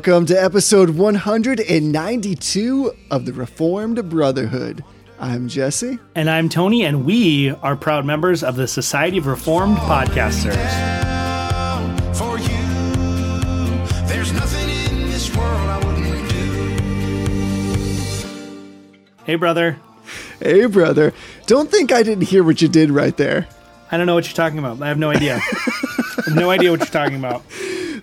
Welcome to episode 192 of the Reformed Brotherhood. I'm Jesse. And I'm Tony, and we are proud members of the Society of Reformed Podcasters. for you. There's nothing in this world I wouldn't do. Hey, brother. Hey, brother. Don't think I didn't hear what you did right there. I don't know what you're talking about. I have no idea. I have no idea what you're talking about.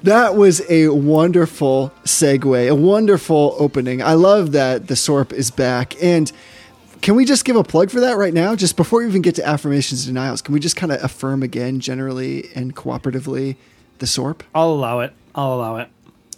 That was a wonderful segue, a wonderful opening. I love that the SORP is back. And can we just give a plug for that right now? Just before we even get to affirmations and denials, can we just kind of affirm again, generally and cooperatively, the SORP? I'll allow it. I'll allow it.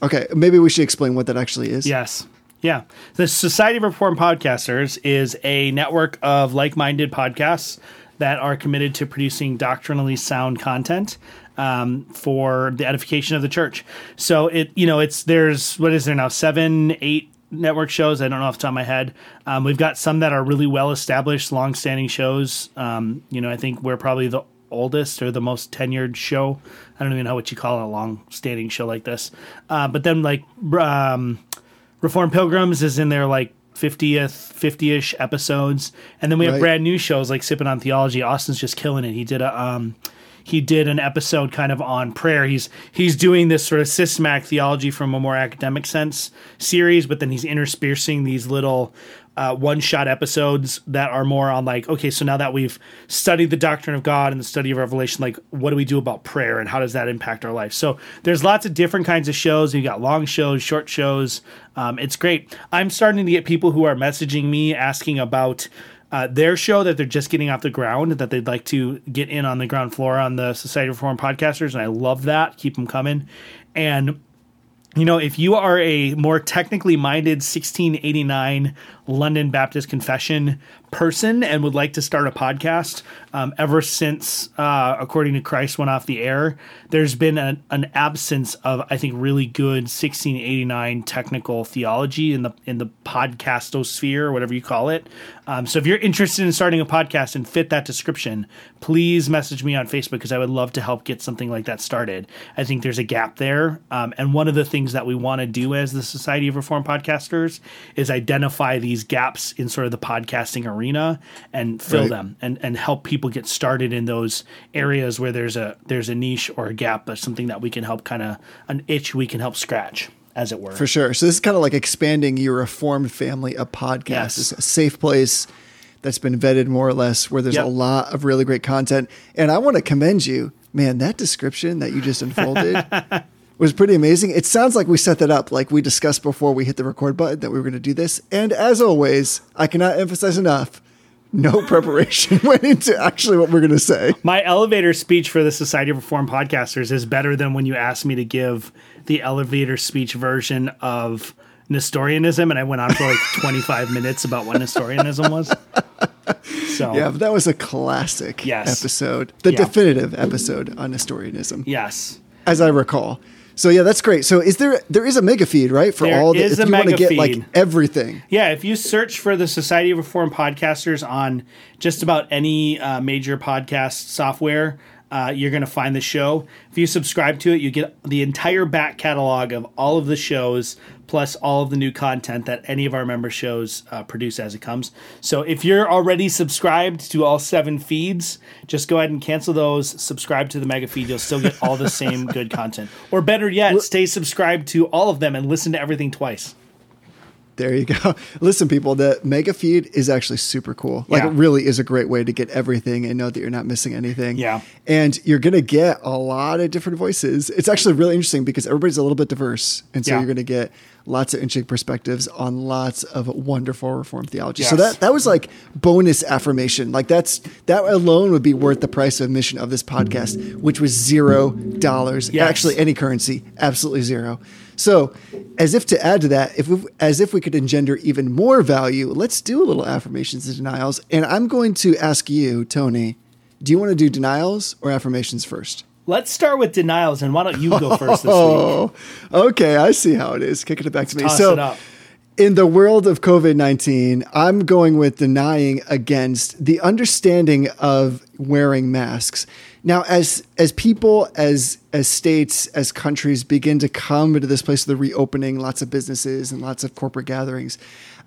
Okay, maybe we should explain what that actually is. Yes. Yeah. The Society of Reform Podcasters is a network of like minded podcasts that are committed to producing doctrinally sound content um, for the edification of the church. So it, you know, it's there's what is there now seven, eight network shows. I don't know off the top of my head. Um, we've got some that are really well established, long standing shows. Um, you know, I think we're probably the oldest or the most tenured show. I don't even know what you call a long standing show like this. Uh, but then like um, Reformed Pilgrims is in their like 50th, 50-ish episodes. And then we have Right. brand new shows like Sipping on Theology. Austin's just killing it. He did a um he did an episode kind of on prayer. He's he's doing this sort of systematic theology from a more academic sense series, but then he's interspersing these little uh, one shot episodes that are more on like, okay, so now that we've studied the doctrine of God and the study of Revelation, like, what do we do about prayer and how does that impact our life? So there's lots of different kinds of shows. You got long shows, short shows. Um, it's great. I'm starting to get people who are messaging me asking about uh, their show that they're just getting off the ground that they'd like to get in on the ground floor on the Society of Reformed Podcasters, and I love that. Keep them coming. And you know, if you are a more technically minded 1689 London Baptist Confession person and would like to start a podcast, um, ever since uh, According to Christ went off the air, there's been an, an absence of, I think, really good 1689 technical theology in the in the podcastosphere, or whatever you call it. Um, so if you're interested in starting a podcast and fit that description, please message me on Facebook because I would love to help get something like that started. I think there's a gap there. Um, and one of the things that we want to do as the Society of Reformed Podcasters is identify these gaps in sort of the podcasting arena and fill Right. them and, and help people get started in those areas where there's a there's a niche or a gap, but something that we can help kind of an itch we can help scratch, as it were. For sure. So this is kind of like expanding your reformed family of podcasts. Yes. It's a safe place that's been vetted more or less, where there's Yep. a lot of really great content. And I want to commend you, man. That description that you just unfolded was pretty amazing. It sounds like we set that up, like we discussed before we hit the record button, that we were going to do this. And as always, I cannot emphasize enough. No preparation went into actually what we're going to say. My elevator speech for the Society of Reformed Podcasters is better than when you asked me to give the elevator speech version of Nestorianism, and I went on for like 25 minutes about what Nestorianism was. So, Yeah, but that was a classic Yes. episode, the Yeah. definitive episode on Nestorianism. yes. as I recall. So yeah, that's great. So is there there is a mega feed right for There all the is if a you want to get like everything. Yeah, if you search for the Society of Reform Podcasters on just about any uh, major podcast software, uh, you're going to find the show. If you subscribe to it, you get the entire back catalog of all of the shows, plus all of the new content that any of our member shows uh, produce as it comes. So if you're already subscribed to all seven feeds, just go ahead and cancel those. Subscribe to the mega feed. You'll still get all the same good content. Or better yet, stay subscribed to all of them and listen to everything twice. There you go. Listen, people, the mega feed is actually super cool. Like Yeah. it really is a great way to get everything and know that you're not missing anything. Yeah. And you're gonna get a lot of different voices. It's actually really interesting because everybody's a little bit diverse. And so Yeah. you're gonna get lots of interesting perspectives on lots of wonderful reformed theology. So that that was like bonus affirmation. Like that's that alone would be worth the price of admission of this podcast, which was zero dollars. Yes. Actually any currency, absolutely zero. So, as if to add to that, if we, as if we could engender even more value, let's do a little affirmations and denials. And I'm going to ask you, Tony, do you want to do denials or affirmations first? Let's start with denials, and why don't you go first this week? Oh, okay. I see how it is. Kicking it back to me. Toss so, in the world of COVID 19, I'm going with denying against the understanding of wearing masks. Now, as as people, as as states, as countries begin to come into this place of the reopening, lots of businesses and lots of corporate gatherings,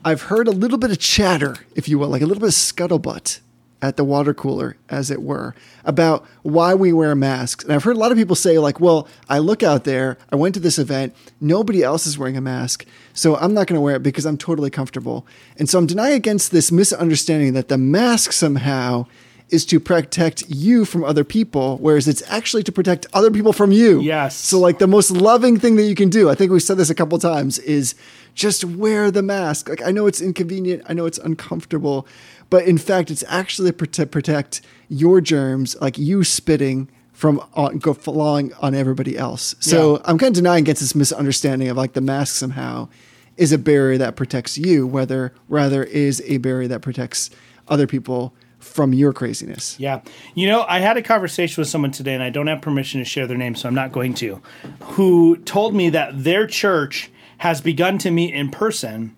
I've heard a little bit of chatter, if you will, like a little bit of scuttlebutt at the water cooler, as it were, about why we wear masks. And I've heard a lot of people say, like, well, I look out there, I went to this event, nobody else is wearing a mask, so I'm not going to wear it because I'm totally comfortable. And so I'm denying against this misunderstanding that the mask somehow is to protect you from other people, whereas it's actually to protect other people from you. Yes. So, like, the most loving thing that you can do, I think we've said this a couple times, is just wear the mask. Like, I know it's inconvenient, I know it's uncomfortable, but in fact, it's actually to protect your germs, like you spitting from on, go falling on everybody else. So Yeah. I'm kind of denying against this misunderstanding of like the mask somehow is a barrier that protects you, whether rather is a barrier that protects other people from your craziness. Yeah. You know, I had a conversation with someone today, and I don't have permission to share their name, so I'm not going to, who told me that their church has begun to meet in person.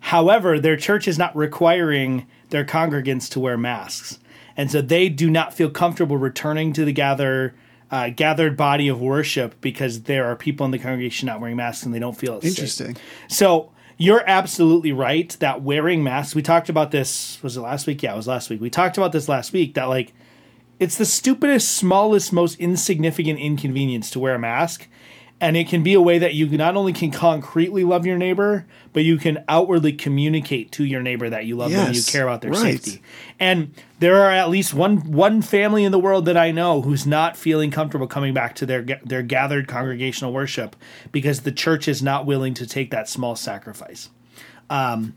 However, their church is not requiring their congregants to wear masks. And so they do not feel comfortable returning to the gather, uh, gathered body of worship because there are people in the congregation not wearing masks and they don't feel it's safe. Interesting. So you're absolutely right that wearing masks, we talked about this, was it last week? Yeah, it was last week. We talked about this last week that like it's the stupidest, smallest, most insignificant inconvenience to wear a mask. And it can be a way that you not only can concretely love your neighbor, but you can outwardly communicate to your neighbor that you love them you care about their right. safety. And there are at least one one family in the world that I know who's not feeling comfortable coming back to their their gathered congregational worship because the church is not willing to take that small sacrifice. Um,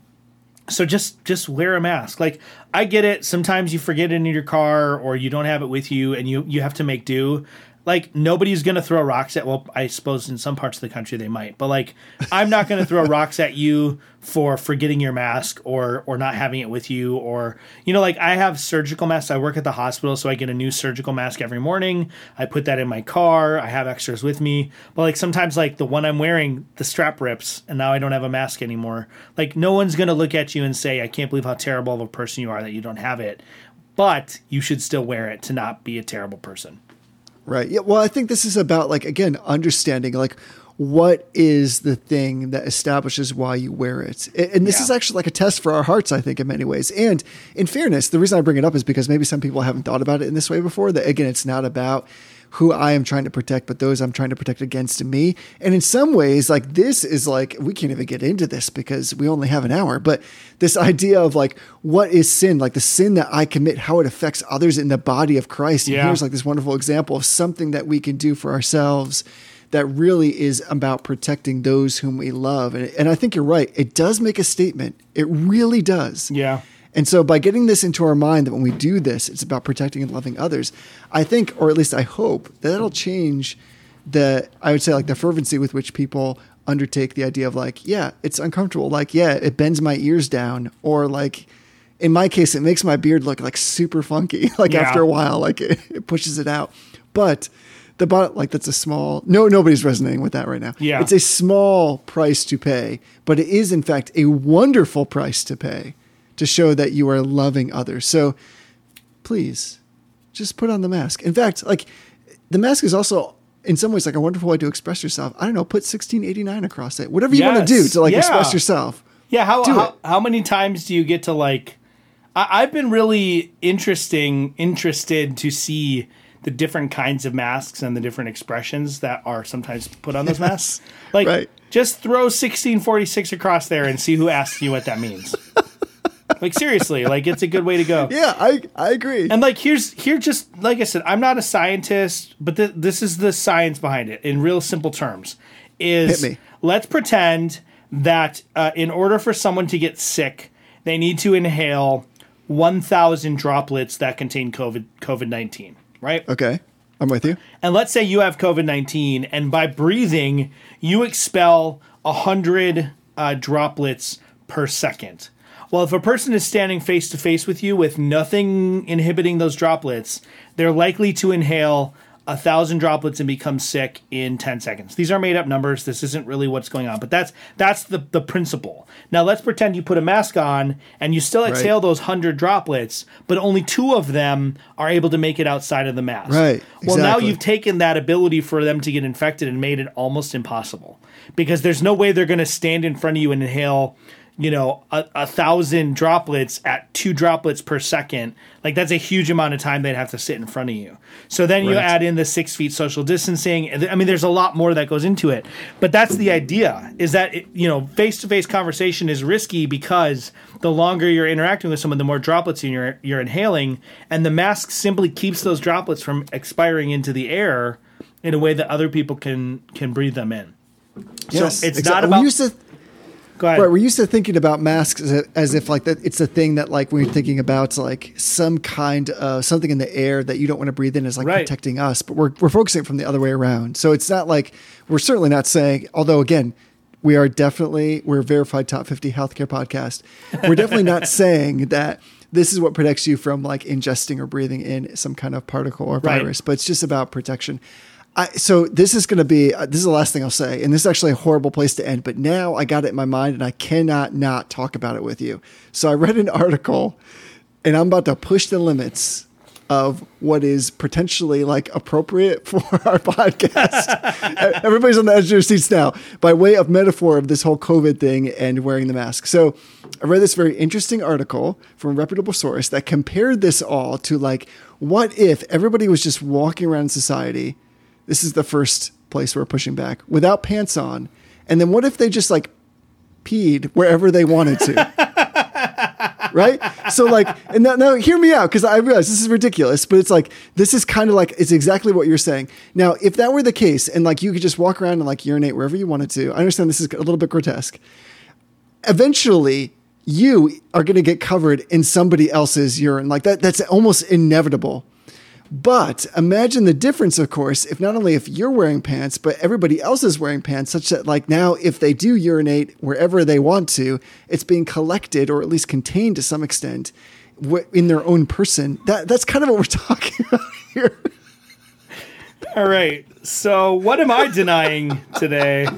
so just just wear a mask. Like I get it. Sometimes you forget it in your car or you don't have it with you, and you you have to make do. Like nobody's gonna throw rocks at. Well, I suppose in some parts of the country they might, but like I'm not gonna throw rocks at you for forgetting your mask or or not having it with you or you know like I have surgical masks. I work at the hospital, so I get a new surgical mask every morning. I put that in my car. I have extras with me, but like sometimes like the one I'm wearing, the strap rips, and now I don't have a mask anymore. Like no one's gonna look at you and say, "I can't believe how terrible of a person you are that you don't have it." But you should still wear it to not be a terrible person. Right. Yeah. Well, I think this is about like again understanding like what is the thing that establishes why you wear it, and this Yeah. is actually like a test for our hearts, I think, in many ways. And in fairness, the reason I bring it up is because maybe some people haven't thought about it in this way before. That again, it's not about who I am trying to protect, but those I'm trying to protect against me. And in some ways, like this is like we can't even get into this because we only have an hour. But this idea of like what is sin, like the sin that I commit, how it affects others in the body of Christ. And Yeah. here's like this wonderful example of something that we can do for ourselves that really is about protecting those whom we love. And, and I think you're right. It does make a statement. It really does. Yeah. And so by getting this into our mind that when we do this, it's about protecting and loving others, I think, or at least I hope, that that'll change the, I would say, like the fervency with which people undertake the idea of like, yeah, it's uncomfortable. Like, yeah, it bends my ears down. Or like, in my case, it makes my beard look like super funky. Like Yeah. after a while, like it, it pushes it out. But the bottom, like that's a small, no, nobody's resonating with that right now. Yeah. It's a small price to pay, but it is in fact a wonderful price to pay to show that you are loving others. So please just put on the mask. In fact, like the mask is also in some ways like a wonderful way to express yourself. I don't know, put 1689 across it. Whatever you want to do to like Yeah. express yourself. Yeah, how how, how many times do you get to like? I, I've been really interesting interested to see the different kinds of masks and the different expressions that are sometimes put on those masks. Like, right. just throw sixteen forty six across there and see who asks you what that means. like seriously, like it's a good way to go. Yeah, I I agree. And like here's here just like I said, I'm not a scientist, but th- this is the science behind it in real simple terms. Is Hit me. let's pretend that uh, in order for someone to get sick, they need to inhale 1,000 droplets that contain COVID COVID 19, right? okay. I'm with you. And let's say you have COVID 19, and by breathing, you expel 100 uh, droplets per second. Well, if a person is standing face to face with you with nothing inhibiting those droplets, they're likely to inhale a thousand droplets and become sick in 10 seconds. These are made up numbers. This isn't really what's going on, but that's that's the, the principle. Now let's pretend you put a mask on and you still exhale those hundred droplets, but only two of them are able to make it outside of the mask. Right, Well, now you've taken that ability for them to get infected and made it almost impossible because there's no way they're going to stand in front of you and inhale you know a, a thousand droplets at two droplets per second like that's a huge amount of time they'd have to sit in front of you. So then you add in the six feet social distancing i mean there's a lot more that goes into it. But that's the idea is that it, you know face-to-face conversation is risky because the longer you're interacting with someone the more droplets you're, you're inhaling and the mask simply keeps those droplets from expiring into the air in a way that other people can can breathe them in. Yes, it's exact- not about go ahead Right, we're used to thinking about masks as, a- as if like that. It's a thing that like when you're thinking about like some kind of something in the air that you don't want to breathe in is like Right. protecting us, but we're we're focusing from the other way around. So it's not like we're certainly not saying. Although again, we are definitely we're a verified top 50 healthcare podcast. We're definitely not saying that this is what protects you from like ingesting or breathing in some kind of particle or Right. virus, but it's just about protection. I, so this is going to be uh, this is the last thing I'll say, and this is actually a horrible place to end. But now I got it in my mind, and I cannot not talk about it with you. So I read an article, and I'm about to push the limits of what is potentially like appropriate for our podcast. Everybody's on the edge of their seats now, by way of metaphor of this whole COVID thing and wearing the mask. So I read this very interesting article from a reputable source that compared this all to like, what if everybody was just walking around society? This is the first place we're pushing back without pants on. And then what if they just like peed wherever they wanted to? right? So like, and now, now hear me out because I realize this is ridiculous, but it's like this is kind of like it's exactly what you're saying. Now, if that were the case, and like you could just walk around and like urinate wherever you wanted to, I understand this is a little bit grotesque. Eventually, you are going to get covered in somebody else's urine. Like that, that's almost inevitable. But imagine the difference, of course, if not only if you're wearing pants, but everybody else is wearing pants, such that like now, if they do urinate wherever they want to, it's being collected or at least contained to some extent in their own person. That that's kind of what we're talking about here. All right. So, what am I denying today?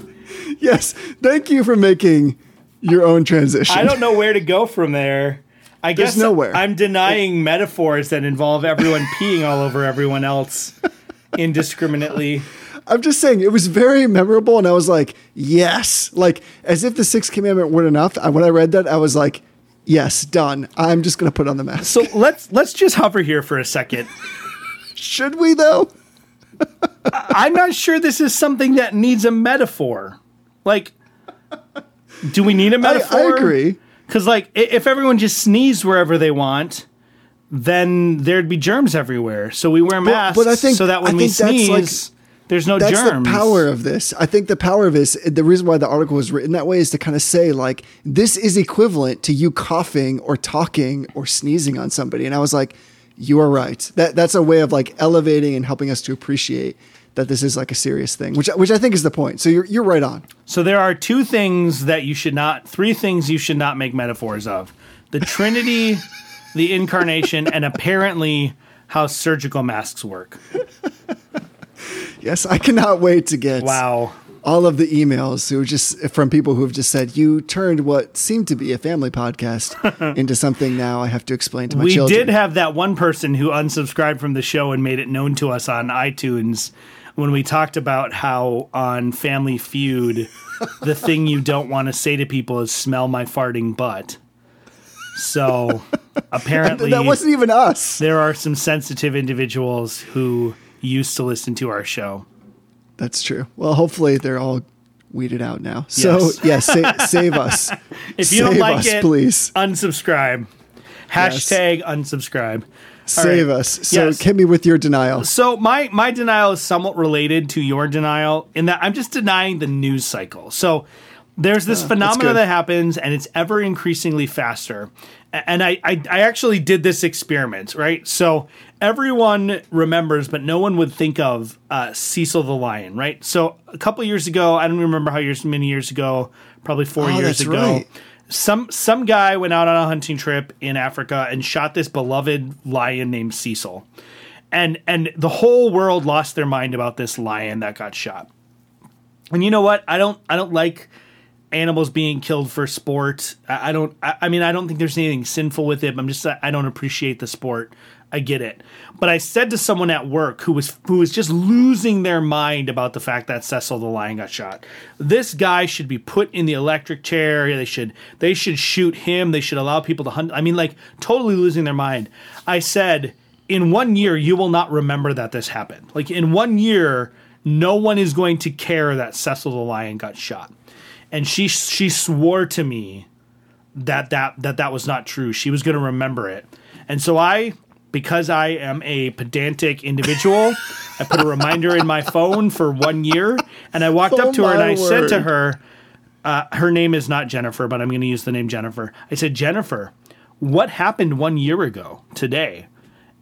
yes, thank you for making your own transition. I don't know where to go from there. I There's guess nowhere. I'm denying metaphors that involve everyone peeing all over everyone else indiscriminately. I'm just saying it was very memorable, and I was like, yes, like as if the sixth commandment weren't enough. I, when I read that, I was like, yes, done. I'm just gonna put on the mask. So let's let's just hover here for a second. Should we though? I'm not sure this is something that needs a metaphor. Like, do we need a metaphor? I agree. Because like, if everyone just sneezed wherever they want, then there'd be germs everywhere. So we wear masks but I think- so that when I we that's, like- sneeze, there's no That's germs. the power of this. I think the power of this, the reason why the article was written that way is to kind of say, like, this is equivalent to you coughing or talking or sneezing on somebody. And I was like, you are right. That that's a way of like elevating and helping us to appreciate that this is like a serious thing, which which I think is the point. So you're you're right on. So there are two things that you should not, three things you should not make metaphors of: the Trinity, the Incarnation, and apparently how surgical masks work. Yes, I cannot wait to get Wow. all of the emails who just from people who have just said you turned what seemed to be a family podcast into something now I have to explain to my we children. did have that one person who unsubscribed from the show and made it known to us on iTunes when we talked about how on Family Feud, the thing you don't want to say to people is "smell my farting butt." So apparently, that wasn't even us. there are some sensitive individuals who used to listen to our show. That's true. Well, hopefully they're all weeded out now. So Yes. yes, sa- save us. If you don't like us, it, please unsubscribe. Hashtag unsubscribe. Save right. us. So Yes. hit me with your denial. So my my denial is somewhat related to your denial in that I'm just denying the news cycle. So there's this phenomena good. that happens and it's ever increasingly faster. And I, I I actually did this experiment, right? So everyone remembers, but no one would think of uh, Cecil the lion, right? So a couple years ago, I don't remember how years many years ago, probably four Oh, years ago. right. Some some guy went out on a hunting trip in Africa and shot this beloved lion named Cecil. and and the whole world lost their mind about this lion that got shot. And you know what? I don't I don't like animals being killed for sport. I, I don't. I, I mean, I don't think there's anything sinful with it. I'm just I don't appreciate the sport. I get it. But I said to someone at work who was who was just losing their mind about the fact that Cecil the lion got shot. This guy should be put in the electric chair. They should they should shoot him. They should allow people to hunt. I mean, like totally losing their mind. I said, in one year you will not remember that this happened. Like in one year, no one is going to care that Cecil the lion got shot. And she she swore to me that that that that was not true. She was going to remember it. And so I because I am a pedantic individual, I put a reminder in my phone for one year, and I walked Oh up to her and I said to her, uh, her name is not Jennifer, but I'm going to use the name Jennifer. I said, Jennifer, what happened one year ago today?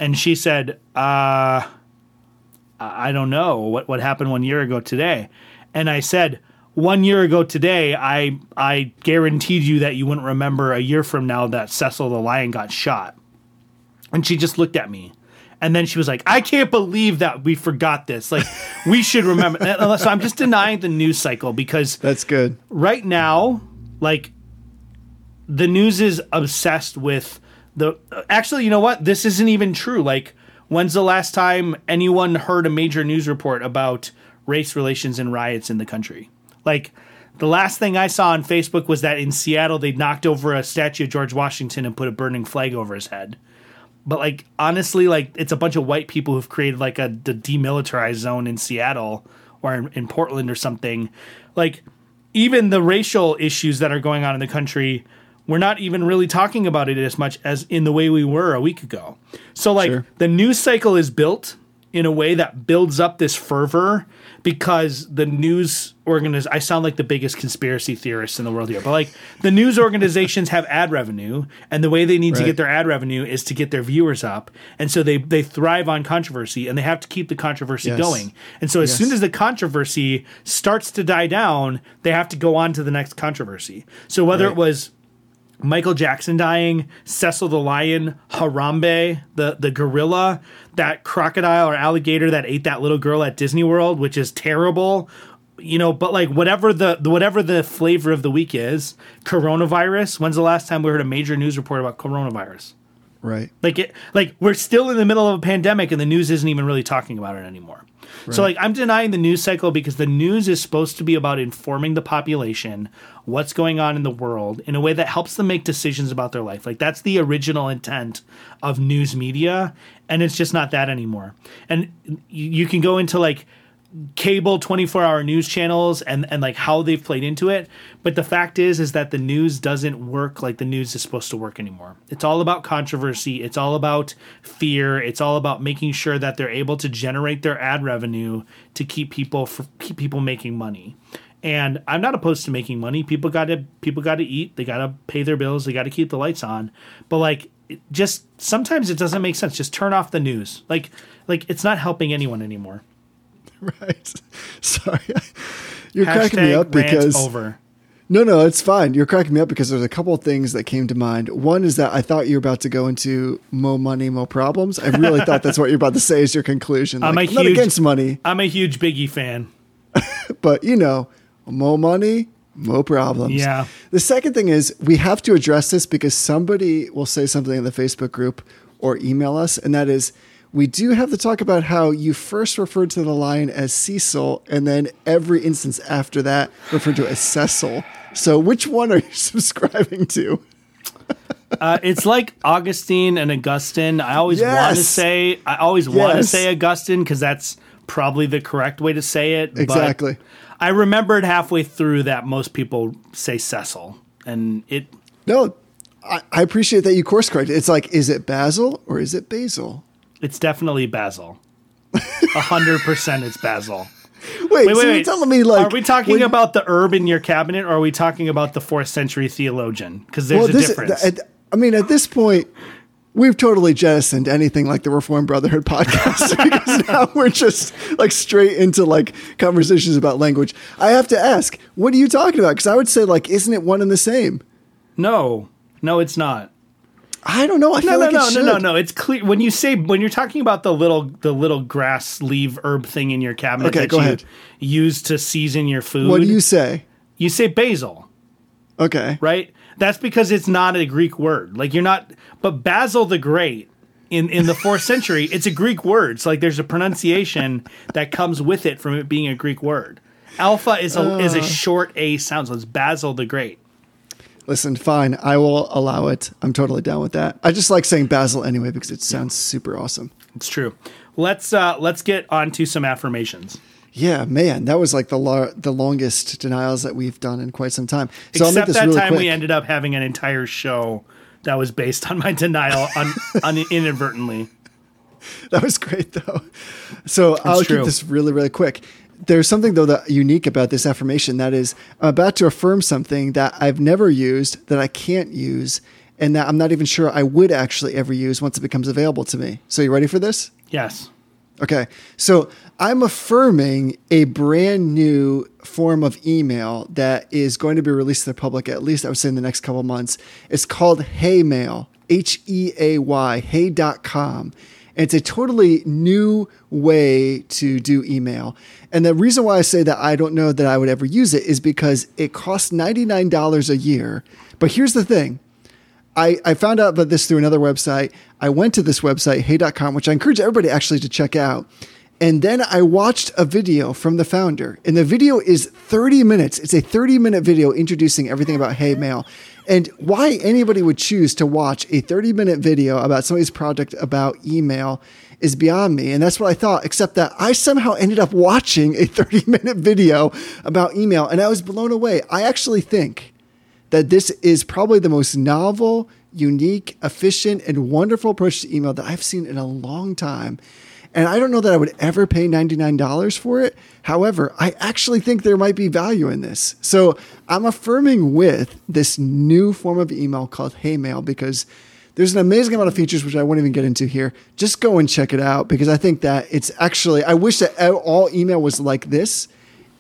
And she said, uh, I don't know what, what happened one year ago today. And I said, one year ago today, I I guaranteed you that you wouldn't remember a year from now that Cecil the lion got shot. And she just looked at me. And then she was like, I can't believe that we forgot this. Like, we should remember. so I'm just denying the news cycle because That's good. right now, like the news is obsessed with the. Actually, you know what? This isn't even true. Like, when's the last time anyone heard a major news report about race relations and riots in the country? Like, the last thing I saw on Facebook was that in Seattle they knocked over a statue of George Washington and put a burning flag over his head. But like honestly, like it's a bunch of white people who've created like a the demilitarized zone in Seattle or in, in Portland or something. Like even the racial issues that are going on in the country, we're not even really talking about it as much as in the way we were a week ago. So like Sure. the news cycle is built in a way that builds up this fervor because the news organiz I sound like the biggest conspiracy theorist in the world here, but like the news organizations have ad revenue and the way they need to get their ad revenue is to get their viewers up. And so they they thrive on controversy and they have to keep the controversy Yes. going. And so as Yes. soon as the controversy starts to die down, they have to go on to the next controversy. So whether Right. it was Michael Jackson dying, Cecil the lion, Harambe, the the gorilla, that crocodile or alligator that ate that little girl at Disney World, which is terrible. You know, but like whatever the whatever the flavor of the week is, coronavirus. When's the last time we heard a major news report about coronavirus? Right. Like it, like we're still in the middle of a pandemic, and the news isn't even really talking about it anymore. So, like, I'm denying the news cycle because the news is supposed to be about informing the population what's going on in the world in a way that helps them make decisions about their life. Like that's the original intent of news media, and it's just not that anymore. And you, you can go into like cable 24 hour news channels and and like how they've played into it. But the fact is is that the news doesn't work like the news is supposed to work anymore. It's all about controversy. It's all about fear. It's all about making sure that they're able to generate their ad revenue to keep people for keep people making money. And i'm not opposed to making money. People got to people got to eat. They got to pay their bills. They got to keep the lights on. But like just sometimes it doesn't make sense. Just turn off the news. Like like it's not helping anyone anymore Right. Sorry. You're cracking me up because over. No, no, it's fine. You're cracking me up because there's a couple of things that came to mind. One is that I thought you were about to go into mo money, mo problems. I really thought that's what you're about to say is your conclusion. I'm Like, a not huge- against money, I'm a huge Biggie fan. but you know, mo money, mo problems. Yeah. The second thing is we have to address this because somebody will say something in the Facebook group or email us, and that is we do have to talk about how you first referred to the lion as Cecil, and then every instance after that referred to as Cecil. So which one are you subscribing to? Uh, it's like Augustine and Augustine. I always want to say I always want to say Augustine because that's probably the correct way to say it. but Exactly. I remembered halfway through that most people say Cecil, and it No, I, I appreciate that you course correct. It's like, is it Basil or is it Basil? It's definitely Basil. A hundred percent, it's Basil. Wait, Wait, so wait, you're telling me like are we talking when- about the herb in your cabinet, or are we talking about the fourth century theologian? Because there's well, a this, difference. at- I mean, at this point, we've totally jettisoned anything like the Reformed Brotherhood podcast because now we're just like straight into like conversations about language. I have to ask, what are you talking about? Because I would say like, isn't it one and the same? no, no, it's not. I don't know. I No, feel no, like no, no, no, no. It's clear when you say when you're talking about the little the little grass leaf herb thing in your cabinet Okay, that go you ahead. use to season your food. What do you say? you say basil, Okay. right? That's because it's not a Greek word. Like you're not. But Basil the Great in in the fourth century, it's a Greek word. So like there's a pronunciation that comes with it from it being a Greek word. Alpha is a is a uh. short a sound, so it's Basil the Great. Listen, fine. I will allow it. I'm totally down with that. I just like saying Basil anyway because it sounds super awesome. It's true. Let's uh let's get on to some affirmations. Yeah, man, that was like the lar- the longest denials that we've done in quite some time. So Except that really time quick. we ended up having an entire show that was based on my denial un, un, inadvertently. That was great though. So I'll true. keep this really, really quick. There's something though that unique about this affirmation that is I'm about to affirm something that I've never used, that I can't use, and that I'm not even sure I would actually ever use once it becomes available to me. So you ready for this? Yes. Okay. So I'm affirming a brand new form of email that is going to be released to the public, at least I would say in the next couple months. It's called Hey Mail, H E A Y, hey.com. It's a totally new way to do email. And the reason why I say that I don't know that I would ever use it is because it costs $99 a year. But here's the thing I, I found out about this through another website. I went to this website, hey.com, which I encourage everybody actually to check out. And then I watched a video from the founder. And the video is 30 minutes. It's a 30 minute video introducing everything about Hey Mail. And why anybody would choose to watch a 30 minute video about somebody's project about email is beyond me. And that's what I thought, except that I somehow ended up watching a 30 minute video about email and I was blown away. I actually think that this is probably the most novel, unique, efficient, and wonderful approach to email that I've seen in a long time. And I don't know that I would ever pay $99 for it. However, I actually think there might be value in this. So I'm affirming with this new form of email called Heymail because there's an amazing amount of features which I won't even get into here. Just go and check it out because I think that it's actually, I wish that all email was like this.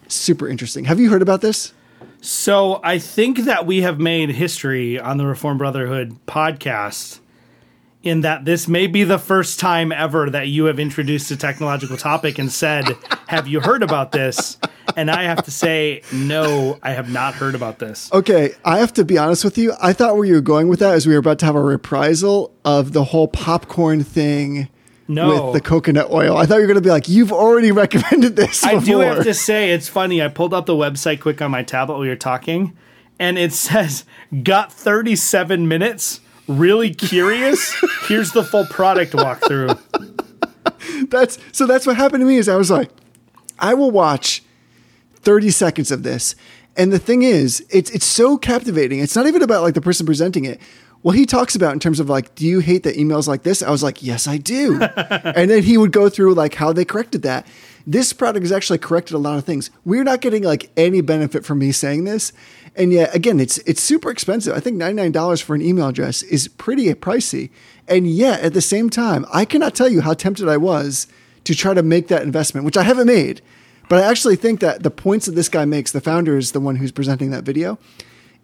Super interesting. Have you heard about this? So I think that we have made history on the Reform Brotherhood podcast in that this may be the first time ever that you have introduced a technological topic and said, Have you heard about this? And I have to say, No, I have not heard about this. Okay, I have to be honest with you. I thought where you were going with that is we were about to have a reprisal of the whole popcorn thing No. with the coconut oil. I thought you were going to be like, you've already recommended this. I do have to say, it's funny. I pulled up the website quick on my tablet while you're talking, and it says, Got 37 minutes. Really curious? Here's the full product walkthrough. That's so. That's what happened to me. Is I was like, I will watch thirty seconds of this, and the thing is, it's it's so captivating. It's not even about like the person presenting it. What he talks about in terms of like, do you hate the emails like this? I was like, yes, I do. and then he would go through like how they corrected that. This product has actually corrected a lot of things. We're not getting like any benefit from me saying this. And yet again, it's it's super expensive. I think $99 for an email address is pretty pricey. And yet at the same time, I cannot tell you how tempted I was to try to make that investment, which I haven't made. But I actually think that the points that this guy makes, the founder is the one who's presenting that video,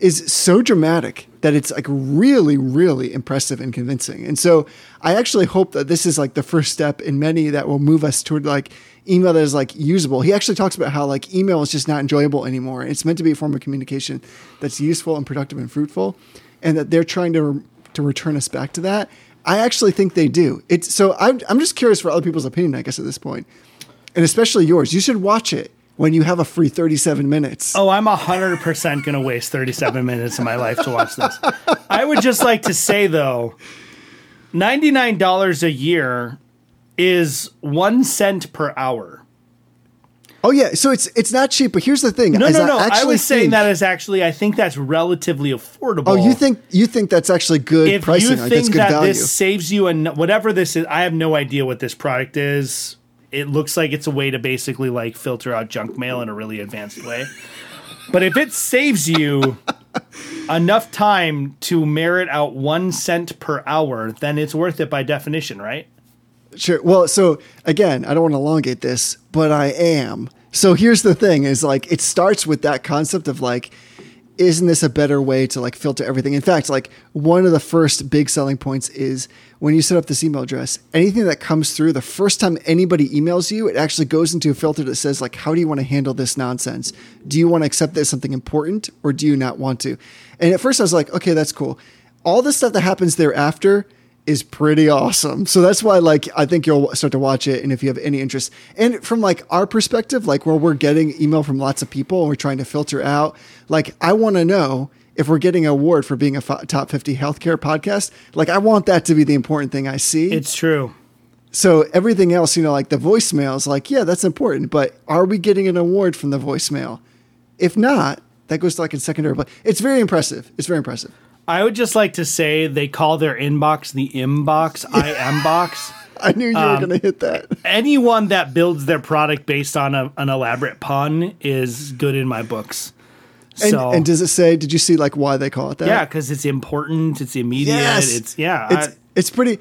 is so dramatic that it's like really, really impressive and convincing. And so I actually hope that this is like the first step in many that will move us toward like email that is like usable. He actually talks about how like email is just not enjoyable anymore. It's meant to be a form of communication that's useful and productive and fruitful, and that they're trying to to return us back to that. I actually think they do. It's so I'm I'm just curious for other people's opinion, I guess, at this point, and especially yours. You should watch it when you have a free 37 minutes. Oh, I'm 100% going to waste 37 minutes of my life to watch this. I would just like to say, though, $99 a year is one cent per hour. Oh yeah, so it's it's not cheap, but here's the thing. No, no, no. I actually was saying think- that is actually, I think that's relatively affordable. Oh, you think you think that's actually good if pricing? you like think good that value. this saves you and whatever this is, I have no idea what this product is. It looks like it's a way to basically like filter out junk mail in a really advanced way. But if it saves you enough time to merit out one cent per hour, then it's worth it by definition, right? Sure. Well, so again, I don't want to elongate this, but I am. So here's the thing: is like it starts with that concept of like isn't this a better way to like filter everything? In fact, like one of the first big selling points is when you set up this email address, anything that comes through the first time anybody emails you, it actually goes into a filter that says like, how do you want to handle this nonsense? Do you want to accept that as something important or do you not want to? And at first I was like, okay, that's cool. All the stuff that happens thereafter is pretty awesome. So that's why like I think you'll start to watch it and if you have any interest. And from like our perspective, like where we're getting email from lots of people and we're trying to filter out, like I want to know if we're getting an award for being a f- top 50 healthcare podcast, like I want that to be the important thing I see. It's true. so everything else, you know, like the voicemails, like yeah, that's important, but are we getting an award from the voicemail? If not, that goes to like in secondary, but it's very impressive. It's very impressive. I would just like to say they call their inbox the Imbox, I am box. I knew you were um, going to hit that. Anyone that builds their product based on a, an elaborate pun is good in my books. And, so and does it say? Did you see like why they call it that? yeah, because it's important, it's immediate, Yes. it's yeah. It's I- it's pretty.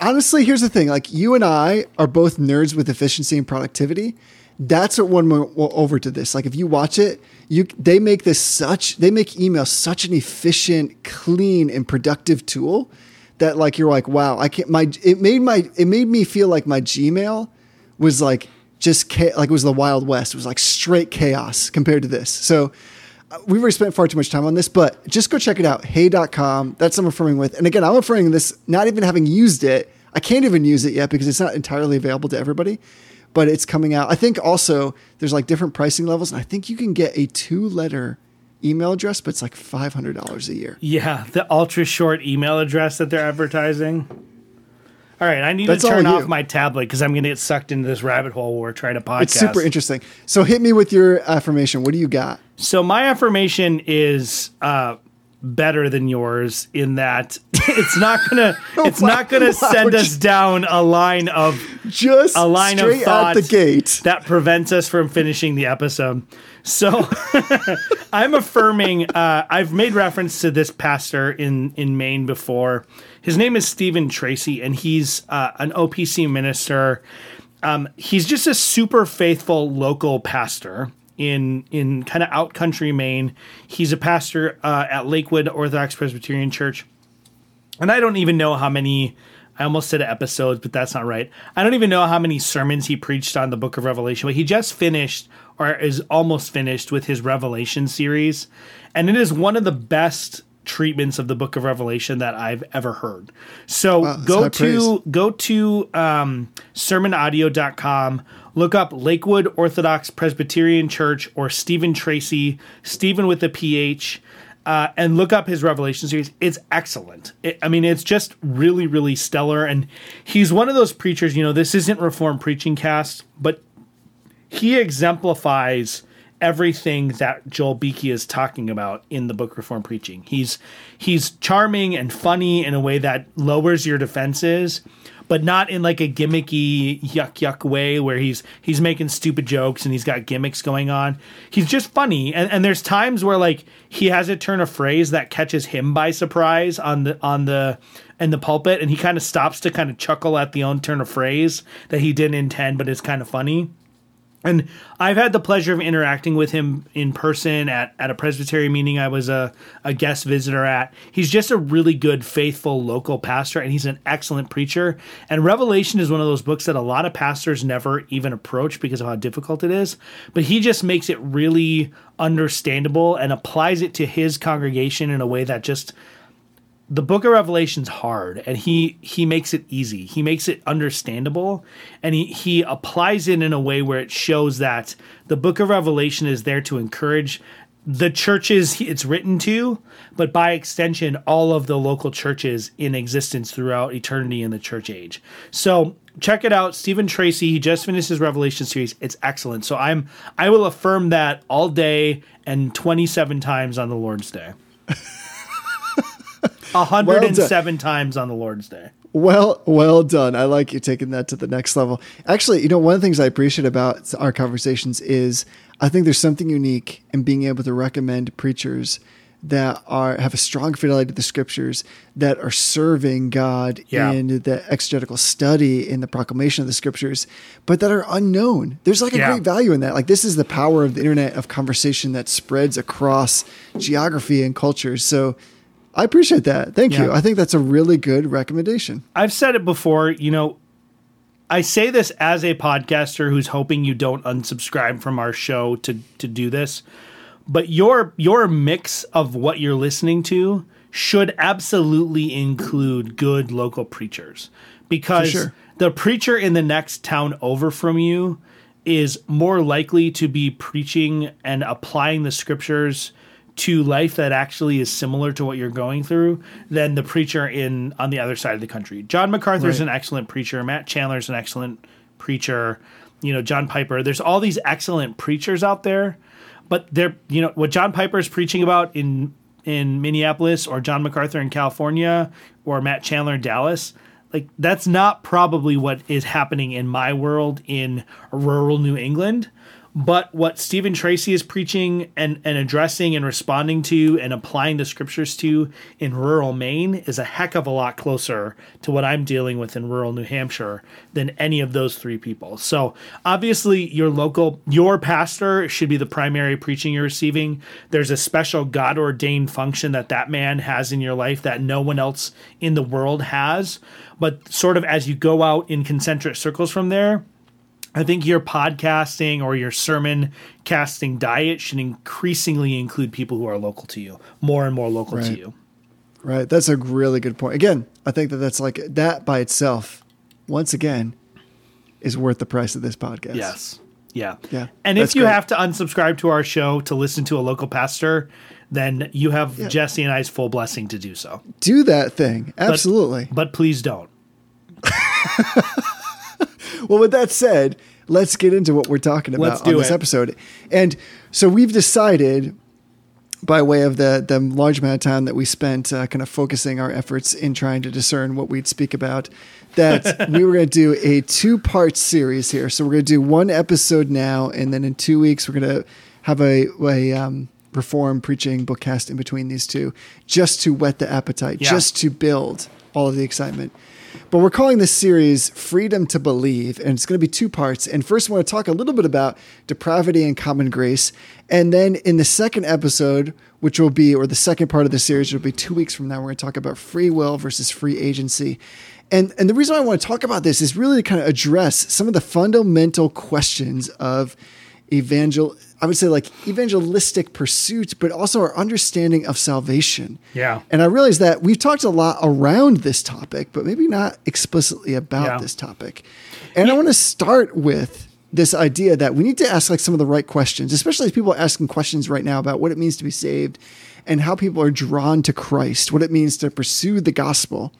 Honestly, here's the thing: like you and I are both nerds with efficiency and productivity. That's what won me over to this. Like if you watch it, you they make this such they make email such an efficient, clean, and productive tool that like you're like, wow, I can't. My it made my it made me feel like my Gmail was like just like it was the Wild West. It was like straight chaos compared to this. So we've already spent far too much time on this, but just go check it out. Hey.com. That's I'm affirming with. And again, I'm affirming this not even having used it. I can't even use it yet because it's not entirely available to everybody, but it's coming out. I think also there's like different pricing levels, and I think you can get a two letter email address, but it's like $500 a year. yeah, the ultra short email address that they're advertising. All right, I need That's to turn off my tablet because I'm going to get sucked into this rabbit hole where we're trying to podcast. It's super interesting. So hit me with your affirmation. What do you got? So my affirmation is uh, better than yours in that it's not gonna it's not gonna Wow. send us down a line of Just a line of thought out the gate. that prevents us from finishing the episode. So I'm affirming. Uh, I've made reference to this pastor in in Maine before. His name is Stephen Tracy, and he's uh, an OPC minister. Um, he's just a super faithful local pastor in in kind of out country Maine. He's a pastor uh, at Lakewood Orthodox Presbyterian Church and I don't even know how many. I almost said episodes, but that's not right. I don't even know how many sermons he preached on the Book of Revelation. But he just finished, or is almost finished, with his Revelation series, and it is one of the best treatments of the Book of Revelation that I've ever heard. So that's go to go to um, sermonaudio.com. Look up Lakewood Orthodox Presbyterian Church or Stephen Tracy, Stephen with a PH uh, and look up his Revelation series. It's excellent. It, I mean, it's just really, really stellar. And he's one of those preachers. You know, this isn't Reformed Preaching Cast, but he exemplifies everything that Joel Beeke is talking about in the book Reform Preaching. He's he's charming and funny in a way that lowers your defenses, but not in like a gimmicky yuck yuck way where he's he's making stupid jokes and he's got gimmicks going on. He's just funny. And and there's times where like he has a turn of phrase that catches him by surprise on the on the in the pulpit and he kind of stops to kind of chuckle at the own turn of phrase that he didn't intend but it's kind of funny. And I've had the pleasure of interacting with him in person at, at a Presbyterian meeting I was a, a guest visitor at. He's just a really good, faithful local pastor, and he's an excellent preacher. And Revelation is one of those books that a lot of pastors never even approach because of how difficult it is. But he just makes it really understandable and applies it to his congregation in a way that just the book of revelation's hard and he he makes it easy. He makes it understandable and he he applies it in a way where it shows that the book of revelation is there to encourage the churches it's written to but by extension all of the local churches in existence throughout eternity in the church age. So check it out. Stephen tracy he just finished his revelation series. It's excellent. So i'm i will affirm that all day and 27 times on the lord's day 107 times on the Lord's Day. Well, well done. I like you taking that to the next level. Actually, you know, one of the things I appreciate about our conversations is I think there's something unique in being able to recommend preachers that are have a strong fidelity to the scriptures that are serving God Yeah. in the exegetical study in the proclamation of the scriptures, but that are unknown. There's like a Yeah. great value in that. Like this is the power of the internet of conversation that spreads across geography and cultures. So I appreciate that. Thank you. I think that's a really good recommendation. I've said it before, you know, I say this as a podcaster who's hoping you don't unsubscribe from our show to to do this. But your your mix of what you're listening to should absolutely include good local preachers because sure. the preacher in the next town over from you is more likely to be preaching and applying the scriptures to life that actually is similar to what you're going through than the preacher in on the other side of the country. John MacArthur is Right. an excellent preacher. Matt Chandler is an excellent preacher. You know, John Piper. There's all these excellent preachers out there, but they're you know what John Piper is preaching about in in Minneapolis or John MacArthur in California or Matt Chandler in Dallas. Like that's not probably what is happening in my world in rural New England. But what Stephen Tracy is preaching and, and addressing and responding to and applying the scriptures to in rural Maine is a heck of a lot closer to what I'm dealing with in rural New Hampshire than any of those three people. So obviously, your local, your pastor should be the primary preaching you're receiving. There's a special God ordained function that that man has in your life that no one else in the world has. But sort of as you go out in concentric circles from there, I think your podcasting or your sermon casting diet should increasingly include people who are local to you, more and more local to you. Right. That's a really good point. Again, I think that that's like that by itself, once again, is worth the price of this podcast. Yes. Yeah. Yeah, And if you great. have to unsubscribe to our show to listen to a local pastor, then you have Yeah. Jesse and I's full blessing to do so. Do that thing. But- Absolutely. But please don't. Well, with that said, let's get into what we're talking about Let's on this it. episode. And so we've decided, by way of the the large amount of time that we spent uh, kind of focusing our efforts in trying to discern what we'd speak about, that we were going to do a two part series here. So we're going to do one episode now, and then in two weeks we're going to have a a um, reform preaching bookcast in between these two, just to whet the appetite, Yeah. just to build all of the excitement. But we're calling this series Freedom to Believe, and it's going to be two parts. And first, I want to talk a little bit about depravity and common grace. And then in the second episode, which will be, or the second part of the series, will be two weeks from now, we're going to talk about free will versus free agency. And, and the reason I want to talk about this is really to kind of address some of the fundamental questions of evangel I would say like evangelistic pursuit, but also our understanding of salvation. Yeah. And I realize that we've talked a lot around this topic, but maybe not explicitly about Yeah. this topic. And I want to start with this idea that we need to ask like some of the right questions, especially as people are asking questions right now about what it means to be saved and how people are drawn to Christ, what it means to pursue the gospel.